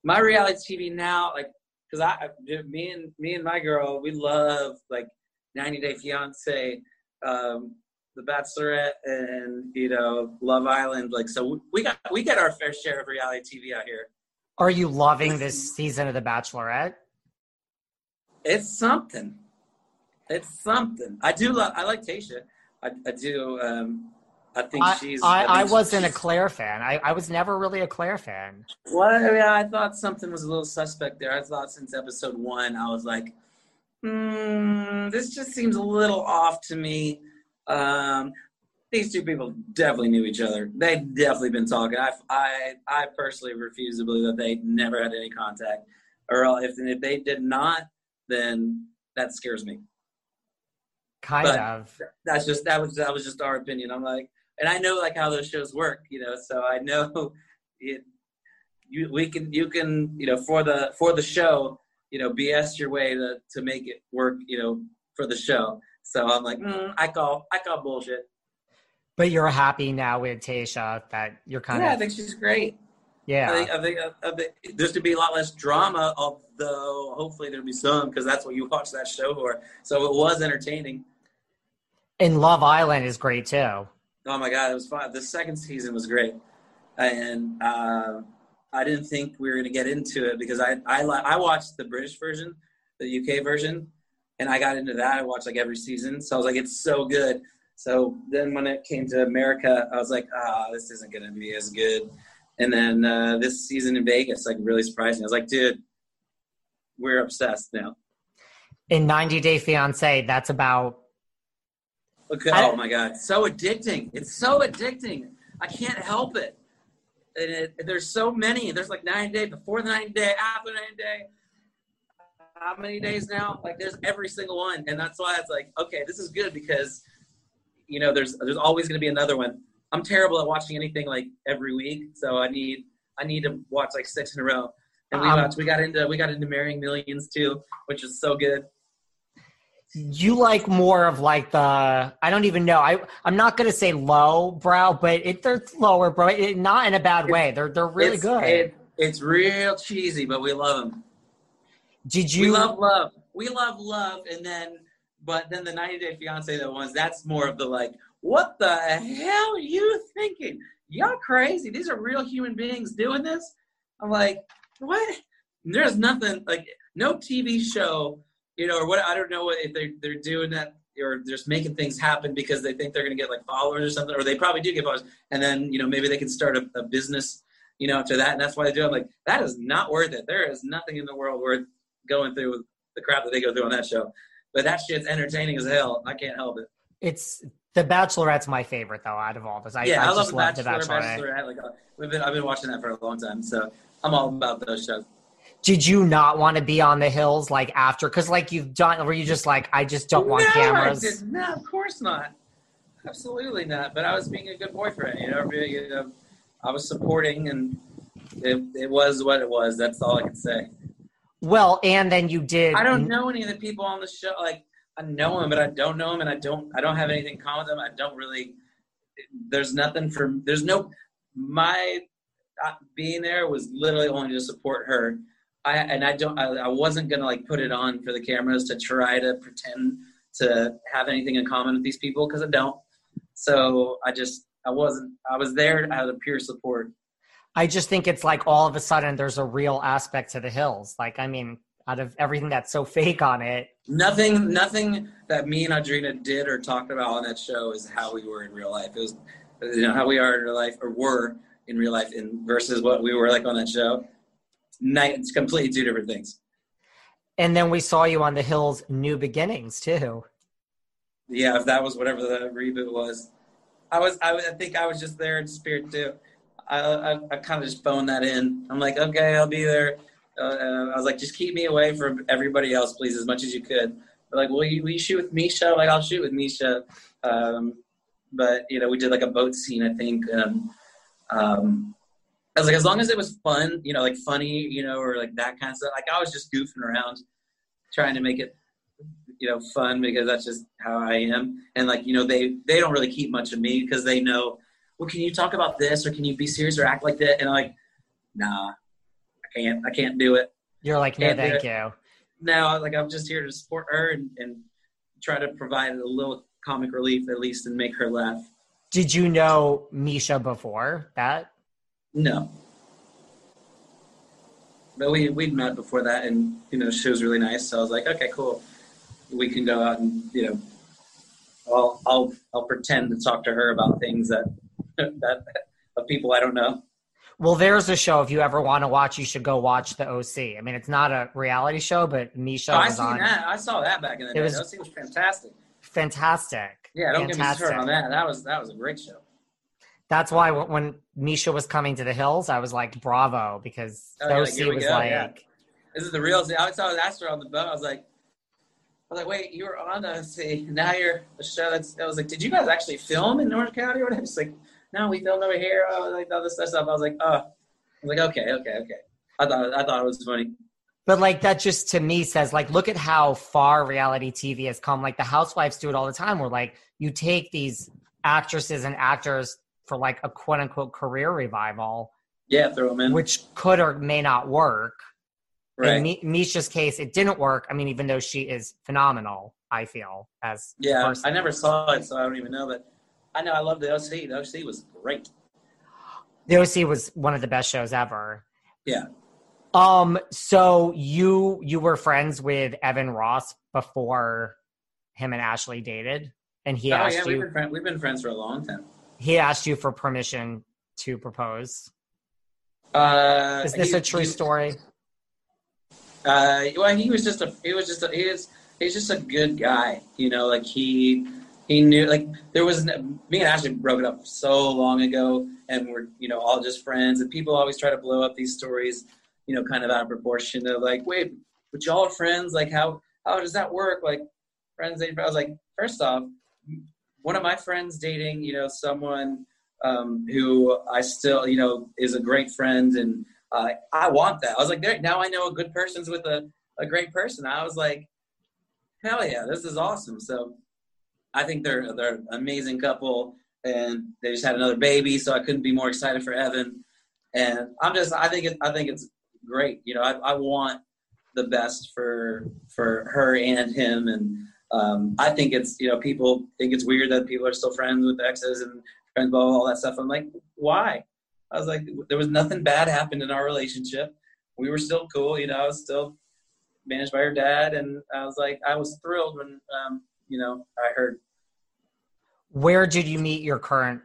my reality TV now, like, because I, me and me and my girl, we love like 90 Day Fiance, um, The Bachelorette, and you know, Love Island. Like, so we got we get our fair share of reality TV out here. Are you loving this season of The Bachelorette? It's something. It's something. I do love. I like Tayshia. I, I do. Um, I think I, she's. I, I, I wasn't a Claire fan. I, I was never really a Claire fan. Well, I, mean, I thought something was a little suspect there. I thought since episode one, I was like, hmm, this just seems a little off to me. Um, these two people definitely knew each other. They'd definitely been talking. I, I, I personally refuse to believe that they never had any contact, or if if they did not, then that scares me. Kind but of. That's just that was that was just our opinion. I'm like, and I know like how those shows work, you know. So I know it. You we can you can you know for the for the show you know BS your way to to make it work you know for the show. So I'm like, mm, I call I call bullshit. But you're happy now with Tayshia that you're kind yeah, of. Yeah, I think she's great. Yeah. I think, I think, I think there's to be a lot less drama, although hopefully there'll be some because that's what you watch that show for. So it was entertaining. And Love Island is great too. Oh my God, it was fun. The second season was great. And uh, I didn't think we were going to get into it because I, I, I watched the British version, the UK version, and I got into that. I watched like every season. So I was like, it's so good. So then when it came to America, I was like, ah, oh, this isn't going to be as good. And then uh, this season in Vegas, like really surprised me. I was like, dude, we're obsessed now. In 90 Day Fiance, that's about. Okay. Oh my God. So addicting. It's so addicting. I can't help it. And it, there's so many. There's like 90 day, before the 90 day, after the 90 day. How many days now? Like there's every single one. And that's why it's like, okay, this is good because you know, there's there's always going to be another one. I'm terrible at watching anything like every week, so I need I need to watch like six in a row. And we um, watched, we got into we got into marrying millions too, which is so good. You like more of like the I don't even know I I'm not gonna say low brow, but it they're lower bro, it, not in a bad way. They're they're really it's, good. It, it's real cheesy, but we love them. Did you? We love love. We love love, and then but then the 90 Day Fiance that ones, that's more of the like, what the hell are you thinking? Y'all crazy. These are real human beings doing this. I'm like, what? There's nothing like no TV show, you know, or what I don't know what if they're they're doing that or just making things happen because they think they're going to get like followers or something, or they probably do get followers, and then you know maybe they can start a, a business, you know, after that, and that's why they do. it. I'm like, that is not worth it. There is nothing in the world worth going through the crap that they go through on that show. But that shit's entertaining as hell. I can't help it. It's the Bachelorette's my favorite though out of all this. I, yeah, I, I love the love the Bachelorette. Bachelorette. Like uh, we've been, I've been watching that for a long time, so I'm all about those shows. Did you not want to be on the hills like after? Because like you've done, were you just like I just don't want no, cameras? I did, no, of course not. Absolutely not. But I was being a good boyfriend. You know, you know I was supporting, and it, it was what it was. That's all I can say. Well, and then you did. I don't know any of the people on the show. Like I know them, but I don't know them, and I don't. I don't have anything in common with them. I don't really. There's nothing for. There's no. My uh, being there was literally only to support her. I and I don't. I, I wasn't gonna like put it on for the cameras to try to pretend to have anything in common with these people because I don't. So I just. I wasn't. I was there out of pure support. I just think it's like all of a sudden there's a real aspect to the hills. Like, I mean, out of everything that's so fake on it, Nothing, nothing that me and Audrina did or talked about on that show is how we were in real life. It was, you know, how we are in real life or were in real life, in versus what we were like on that show. Night, it's completely two different things. and then we saw you on the hills, New Beginnings too. Yeah, if that was whatever the reboot was, I was. I, was- I think I was just there in spirit too. I, I, I kind of just phoned that in. I'm like, okay, I'll be there. Uh, uh, I was like, just keep me away from everybody else, please, as much as you could. They're like, will you, will you shoot with Mischa? Like, I'll shoot with Mischa. Um, but you know, we did like a boat scene, I think. Um, I was like, as long as it was fun, you know, like funny, you know, or like that kind of stuff. Like, I was just goofing around, trying to make it, you know, fun because that's just how I am. And like, you know, they they don't really keep much of me because they know, well, can you talk about this or can you be serious or act like that? And I'm like, nah, I can't. I can't do it. You're like, no, thank you. No, like I'm just here to support her and, and try to provide a little comic relief at least and make her laugh. Did you know Mischa before that? No. But we we'd met before that, and you know she was really nice. So I was like, okay, cool. We can go out and you know, I'll I'll I'll pretend to talk to her about things that that of people I don't know. Well, there's a show. If you ever want to watch, you should go watch the OC. I mean, it's not a reality show, but Mischa Oh, I was seen on. that. I saw that back in the It day. was- that was, was fantastic. Fantastic. Yeah, don't get me Fantastic. started on that. That was that was a great show. That's why when- when Mischa was coming to the hills, I was like, bravo, because Oh, the yeah, OC was go, like, yeah. This is the real. I saw asked her on the boat. I was like, I was like, wait, you were on the see now you're a show that's. I was like, did you guys actually film in North County or whatever? She's like, no, we filmed over here. Oh, like all this stuff. I was like, oh, I was like, okay, okay, okay. I thought I thought it was funny. But like that just to me says like look at how far reality TV has come. Like the housewives do it all the time where like you take these actresses and actors for like a quote unquote career revival, Yeah, throw them in. which could or may not work. right. In Mischa's case, it didn't work. I mean, even though she is phenomenal, I feel as yeah. I never saw it, so I don't even know. But I know I love the OC. The OC was great. The OC was one of the best shows ever. Yeah. Um. So you you were friends with Evan Ross before him and Ashlee dated, and he oh asked yeah, you. we've been we've been friends for a long time. he asked you for permission to propose. Uh, Is this he- a true he- story? Uh, well, he was just a he was just a, he was he's just a good guy. You know, like he he knew like there was me and Ashlee broke up so long ago, and we're you know all just friends. And people always try to blow up these stories, you know, kind of out of proportion. They're like, wait, but y'all are friends? Like how how does that work? Like friends? I was like, first off, one of my friends dating, you know, someone um, who I still, you know, is a great friend, and uh, I want that. I was like, now I know a good person's with a, a great person. I was like, hell yeah, this is awesome. So I think they're they're an amazing couple, and they just had another baby, so I couldn't be more excited for Evan. And I'm just, I think it, I think it's great. You know, I, I want the best for for her and him, and um, I think it's you know people think it's weird that people are still friends with exes and friends, blah, blah, all that stuff. I'm like, why? I was like, there was nothing bad happened in our relationship. We were still cool, you know. I was still managed by her dad, and I was like, I was thrilled when um, you know, I heard. Where did you meet your current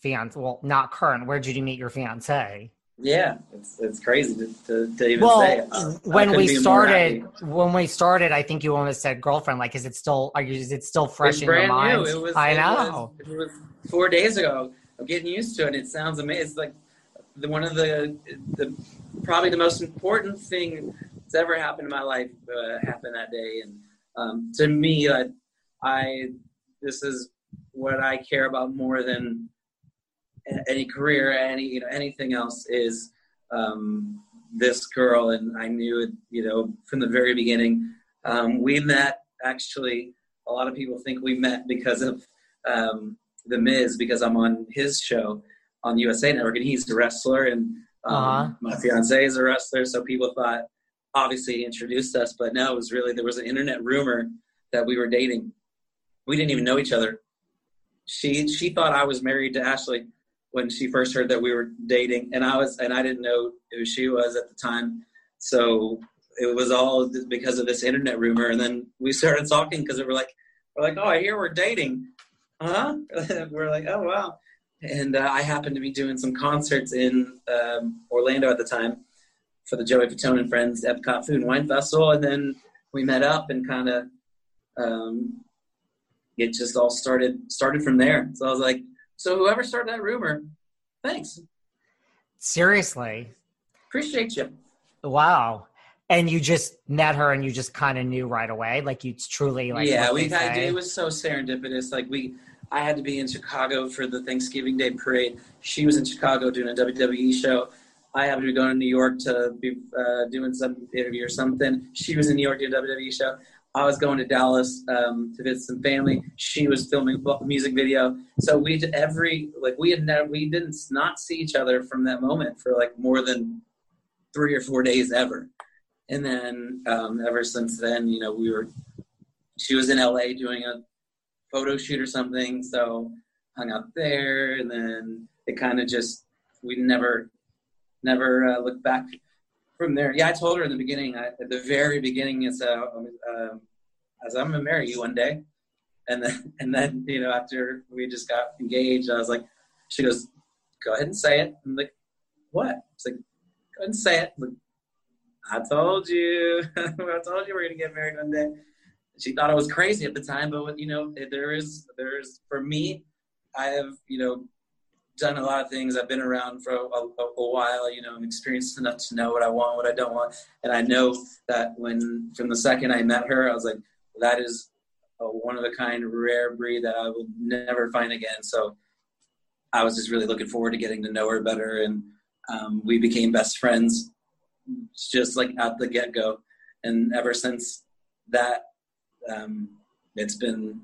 fiance? Well, not current. Where did you meet your fiance? Yeah, it's it's crazy to, to, to even well, say. Uh, when we started, when we started, I think you almost said girlfriend. Like, is it still? Are you? Is it still fresh it's in your mind? New. It was. I it know. Was, it was four days ago. I'm getting used to it. It sounds amazing. It's like the one of the the probably the most important thing that's ever happened in my life uh, happened that day. And um, to me, I, I this is what I care about more than any career, any you know anything else is um, this girl, and I knew it you know from the very beginning. Um, we met actually. A lot of people think we met because of um, the Miz because I'm on his show on USA Network, and he's a wrestler, and um, uh-huh. my fiance is a wrestler. So people thought, obviously, he introduced us, but no, it was really there was an internet rumor that we were dating. We didn't even know each other. She she thought I was married to Ashlee when she first heard that we were dating, and I was and I didn't know who she was at the time. So it was all because of this internet rumor, and then we started talking because we were like, we're like, oh, I hear we're dating, huh? we're like, oh wow. And uh, I happened to be doing some concerts in um, Orlando at the time for the Joey Fatone and Friends Epcot Food and Wine Festival, and then we met up and kind of um, it just all started started from there. So I was like, so whoever started that rumor, thanks. Seriously, appreciate you. Wow. And you just met her, and you just kind of knew right away, like you truly like. Yeah, we had. It was so serendipitous. Like we, I had to be in Chicago for the Thanksgiving Day parade. She was in Chicago doing a WWE show. I happened to be going to New York to be uh, doing some interview or something. She was in New York doing a WWE show. I was going to Dallas um, to visit some family. She was filming a music video. So we did every like we had never we didn't not see each other from that moment for like more than three or four days ever. And then um, ever since then, you know, we were. She was in LA doing a photo shoot or something, so hung out there, and then it kind of just we never never uh, looked back from there. Yeah, I told her in the beginning, I, at the very beginning, it's uh, um, as I'm gonna marry you one day, and then and then you know after we just got engaged, I was like, she goes, go ahead and say it. I'm like, what? It's like, go ahead and say it. Like, I told you, I told you we're gonna get married one day. She thought I was crazy at the time, but you know, there is there's for me, I have you know done a lot of things. I've been around for a, a, a, while. You know, I'm experienced enough to know what I want, what I don't want, and I know that when from the second I met her, I was like, that is a one of a kind, rare breed that I will never find again. So I was just really looking forward to getting to know her better, and um, we became best friends, just like at the get go. And ever since that, um, it's been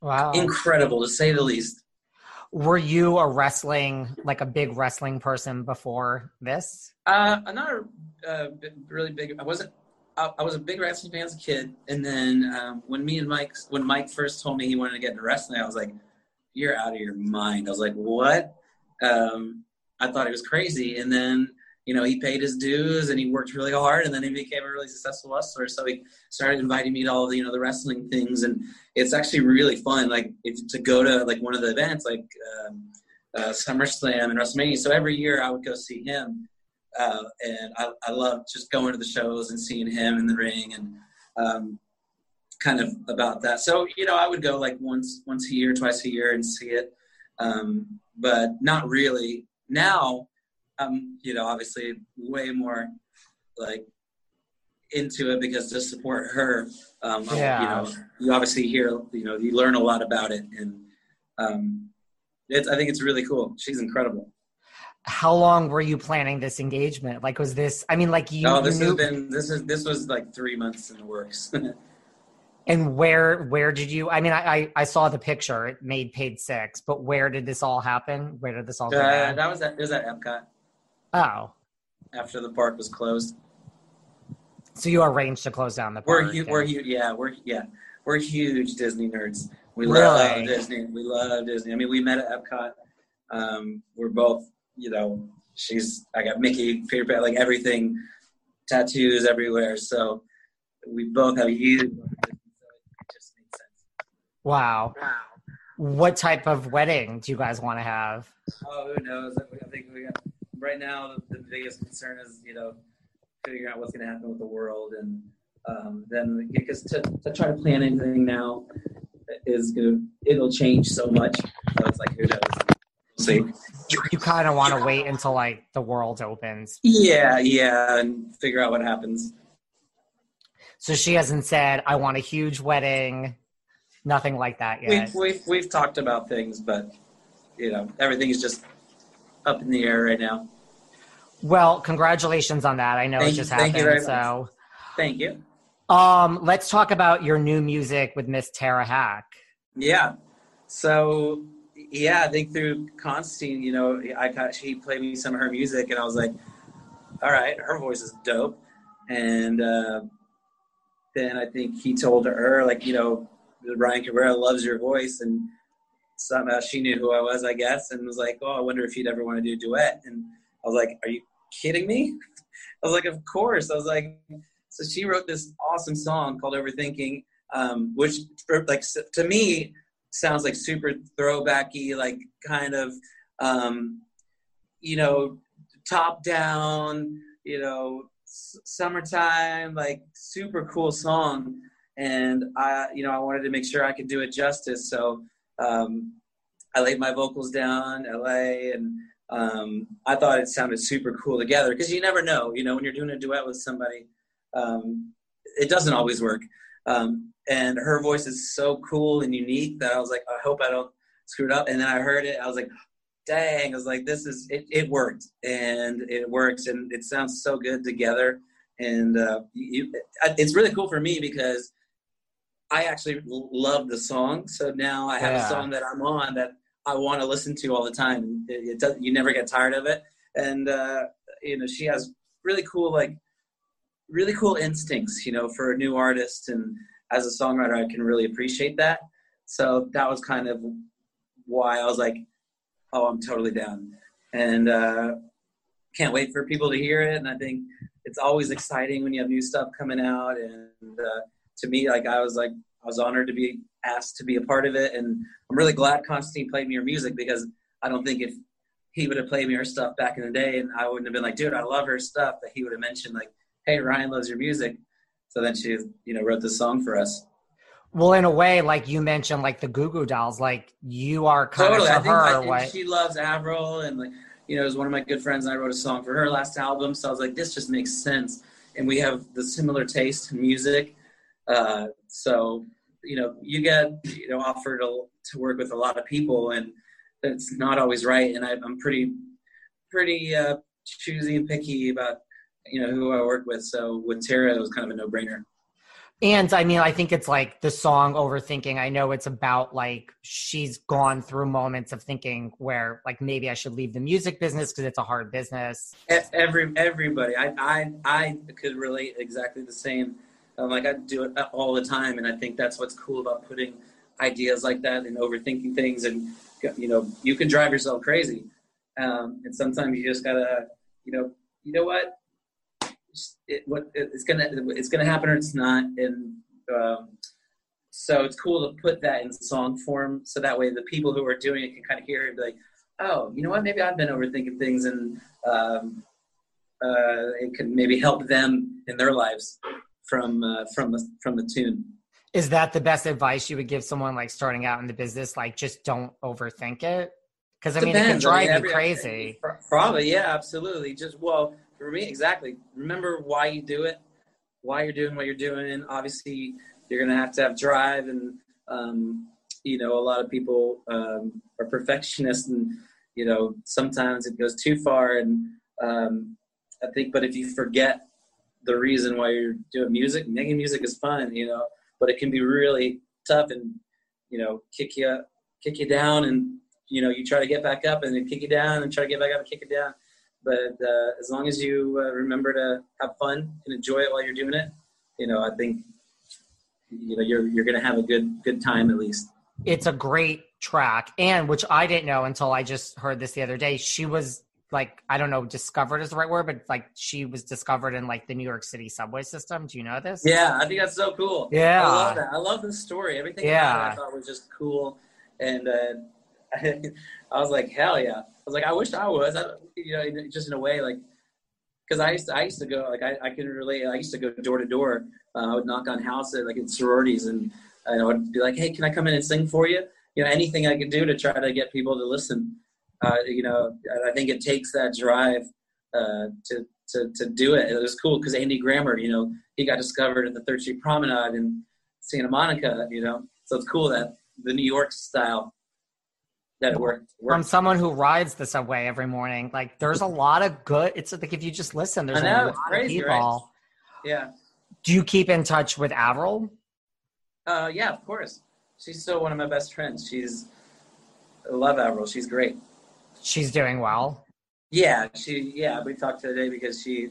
wow incredible to say the least were you a wrestling like a big wrestling person before this? Uh i'm not a uh, really big i wasn't I, I, was a big wrestling fan as a kid and then um, when me and mike when mike first told me he wanted to get into wrestling i was like you're out of your mind. I was like what? Um, i thought he was crazy and then you know, he paid his dues and he worked really hard and then he became a really successful wrestler. So he started inviting me to all the, you know, the wrestling things. And it's actually really fun. Like if, to go to like one of the events, like um, uh, SummerSlam and WrestleMania. So every year I would go see him. Uh, and I, I love just going to the shows and seeing him in the ring and um, kind of about that. So, you know, I would go like once, once a year, twice a year and see it. Um, but not really now I'm, you know, obviously way more like into it because to support her, um, yeah. you know, you obviously hear, you know, you learn a lot about it, and um, it's, I think it's really cool. She's incredible. How long were you planning this engagement? Like, was this? I mean, like you. Oh, this you has been this is this was like three months in the works. and where where did you? I mean, I, I, I saw the picture. It made Page Six, but where did this all happen? Where did this all? Uh, that was at it was at Epcot. Oh. After the park was closed. So you arranged to close down the park. We're huge. We're huge. Yeah, we're yeah, we're huge Disney nerds. We really? love Disney. We love Disney. I mean, we met at Epcot. Um, we're both, you know, she's I got Mickey, Peter Pan, like everything, tattoos everywhere. So we both have a huge. So it just makes sense. Wow. Wow. What type of wedding do you guys want to have? Oh, who knows? I think we got right now. The, the biggest concern is you know figuring out what's going to happen with the world, and um, then because to, to try to plan anything now is going to it'll change so much. So it's like who knows. We'll see. You, you kind of want to wait until like the world opens. Yeah, yeah, and figure out what happens. So she hasn't said, "I want a huge wedding." Nothing like that yet. We've we've, we've talked about things, but you know everything is just up in the air right now. Well, congratulations on that. I know thank it just you, happened. Thank you so, thank you. Um, let's talk about your new music with Miss Tara Hack. Yeah. So yeah, I think through Constantine, you know, I got she played me some of her music, and I was like, all right, her voice is dope. And uh, then I think he told her, like, you know, Ryan Cabrera loves your voice, and somehow she knew who I was, I guess, and was like, oh, I wonder if you'd ever want to do a duet. And I was like, are you kidding me? I was like, of course. I was like, so she wrote this awesome song called Overthinking, um, which like to me sounds like super throwbacky, like kind of, um, you know, top down, you know, s- summertime, like super cool song. And I, you know, I wanted to make sure I could do it justice. So um, I laid my vocals down, LA, and um, I thought it sounded super cool together because you never know, you know, when you're doing a duet with somebody, um, it doesn't always work. Um, and her voice is so cool and unique that I was like, I hope I don't screw it up. And then I heard it, I was like, dang, I was like, this is, it, it worked and it works and it sounds so good together. And uh, you, it's really cool for me because I actually love the song. So now I have yeah. a song that I'm on that I want to listen to all the time. It, it does, you never get tired of it. And, uh, you know, she has really cool, like, really cool instincts, you know, for a new artist. And as a songwriter, I can really appreciate that. So that was kind of why I was like, oh, I'm totally down. And uh, can't wait for people to hear it. And I think it's always exciting when you have new stuff coming out. And uh, to me, like, I was like, I was honored to be asked to be a part of it. And I'm really glad Constantine played me her music because I don't think if he would have played me her stuff back in the day and I wouldn't have been like, dude, I love her stuff, that he would have mentioned like, hey, Ryan loves your music. So then she, you know, wrote this song for us. Well, in a way, like you mentioned, like the Goo Goo Dolls, like you are kind totally. of to I think, I, she loves Avril, and like you know, it was one of my good friends, and I wrote a song for her last album. So I was like, this just makes sense, and we have the similar taste in music. Uh, so you know, you get you know offered to, to work with a lot of people, and it's not always right. And I, am pretty pretty uh, choosy and picky about you know who I work with. So with Tara, it was kind of a no brainer. And I mean, I think it's like the song Overthinking. I know it's about like she's gone through moments of thinking where like maybe I should leave the music business because it's a hard business. Every everybody, I I I could relate exactly the same. Um, like I do it all the time, and I think that's what's cool about putting ideas like that and overthinking things. And you know, you can drive yourself crazy, um, and sometimes you just gotta, you know, you know what, it, what it's gonna it's gonna happen or it's not, and um, so it's cool to put that in song form, so that way the people who are doing it can kind of hear it and be like, oh, you know what, maybe I've been overthinking things, and um, uh, it can maybe help them in their lives from uh, from the from the tune. Is that the best advice you would give someone like starting out in the business? Like, just don't overthink it. Because I mean, Depends. it can drive I mean, you crazy. Probably, yeah, absolutely. Just well, for me, exactly. Remember why you do it, why you're doing what you're doing. Obviously, you're gonna have to have drive, and um, you know, a lot of people um, are perfectionists, and you know, sometimes it goes too far. And um, I think, but if you forget the reason why you're doing music, making music is fun, you know, but it can be really tough and you know, kick you kick you down, and you know, you try to get back up, and then kick you down, and try to get back up and kick it down but uh, as long as you uh, remember to have fun and enjoy it while you're doing it, you know, I think you know you're you're gonna have a good good time at least. It's a great track, and which I didn't know until I just heard this the other day. She was like I don't know, discovered is the right word, but like she was discovered in like the New York City subway system. Do you know this? Yeah, I think that's so cool. Yeah, I love that. I love the story. Everything yeah. about it I thought was just cool, and uh, I, I was like, hell yeah. I was like, I wish I was. I, you know, just in a way, like, because I used to, I used to go like I, I can relate. I used to go door to door. Uh, I would knock on houses like in sororities, and I would be like, hey, can I come in and sing for you? You know, anything I could do to try to get people to listen uh, you know, I think it takes that drive uh, to, to to do it. It was cool because Andy Grammer, you know, he got discovered at the Third Street Promenade in Santa Monica, you know, so it's cool that the New York style that worked, worked. From someone who rides the subway every morning, like there's a lot of good. It's like if you just listen, there's know, a lot crazy, of people. Right? Yeah. Do you keep in touch with Avril? Uh, yeah, of course. She's still one of my best friends. She's I love Avril. She's great she's doing well. Yeah, she yeah we talked today because she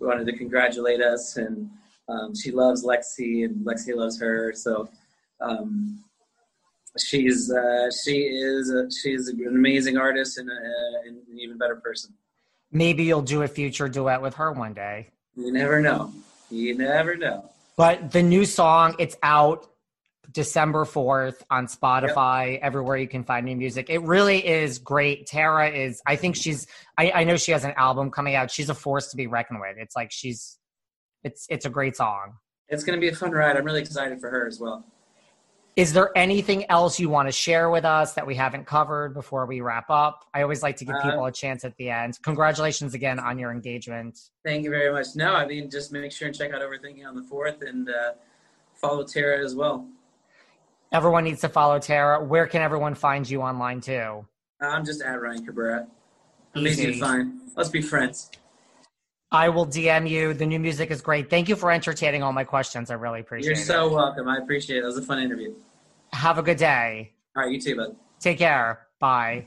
wanted to congratulate us and um, she loves Lexi and Lexi loves her so um, she's uh, she is a, she's an amazing artist and, a, and an even better person. Maybe you'll do a future duet with her one day. You never know. You never know. But the new song, it's out. December 4th on Spotify, yep. everywhere you can find new music. It really is great. Tara is, I think she's, I, I know she has an album coming out. She's a force to be reckoned with. It's like she's, it's, it's a great song. It's going to be a fun ride. I'm really excited for her as well. Is there anything else you want to share with us that we haven't covered before we wrap up? I always like to give people uh, a chance at the end. Congratulations again on your engagement. Thank you very much. No, I mean, just make sure and check out Overthinking on the 4th and uh, follow Tara as well. Everyone needs to follow Tara. Where can everyone find you online too? I'm just at Ryan Cabrera. Amazing easy to find. Let's be friends. I will DM you. The new music is great. Thank you for entertaining all my questions. I really appreciate You're it. You're so welcome. I appreciate it. It was a fun interview. Have a good day. All right, you too, bud. Take care. Bye.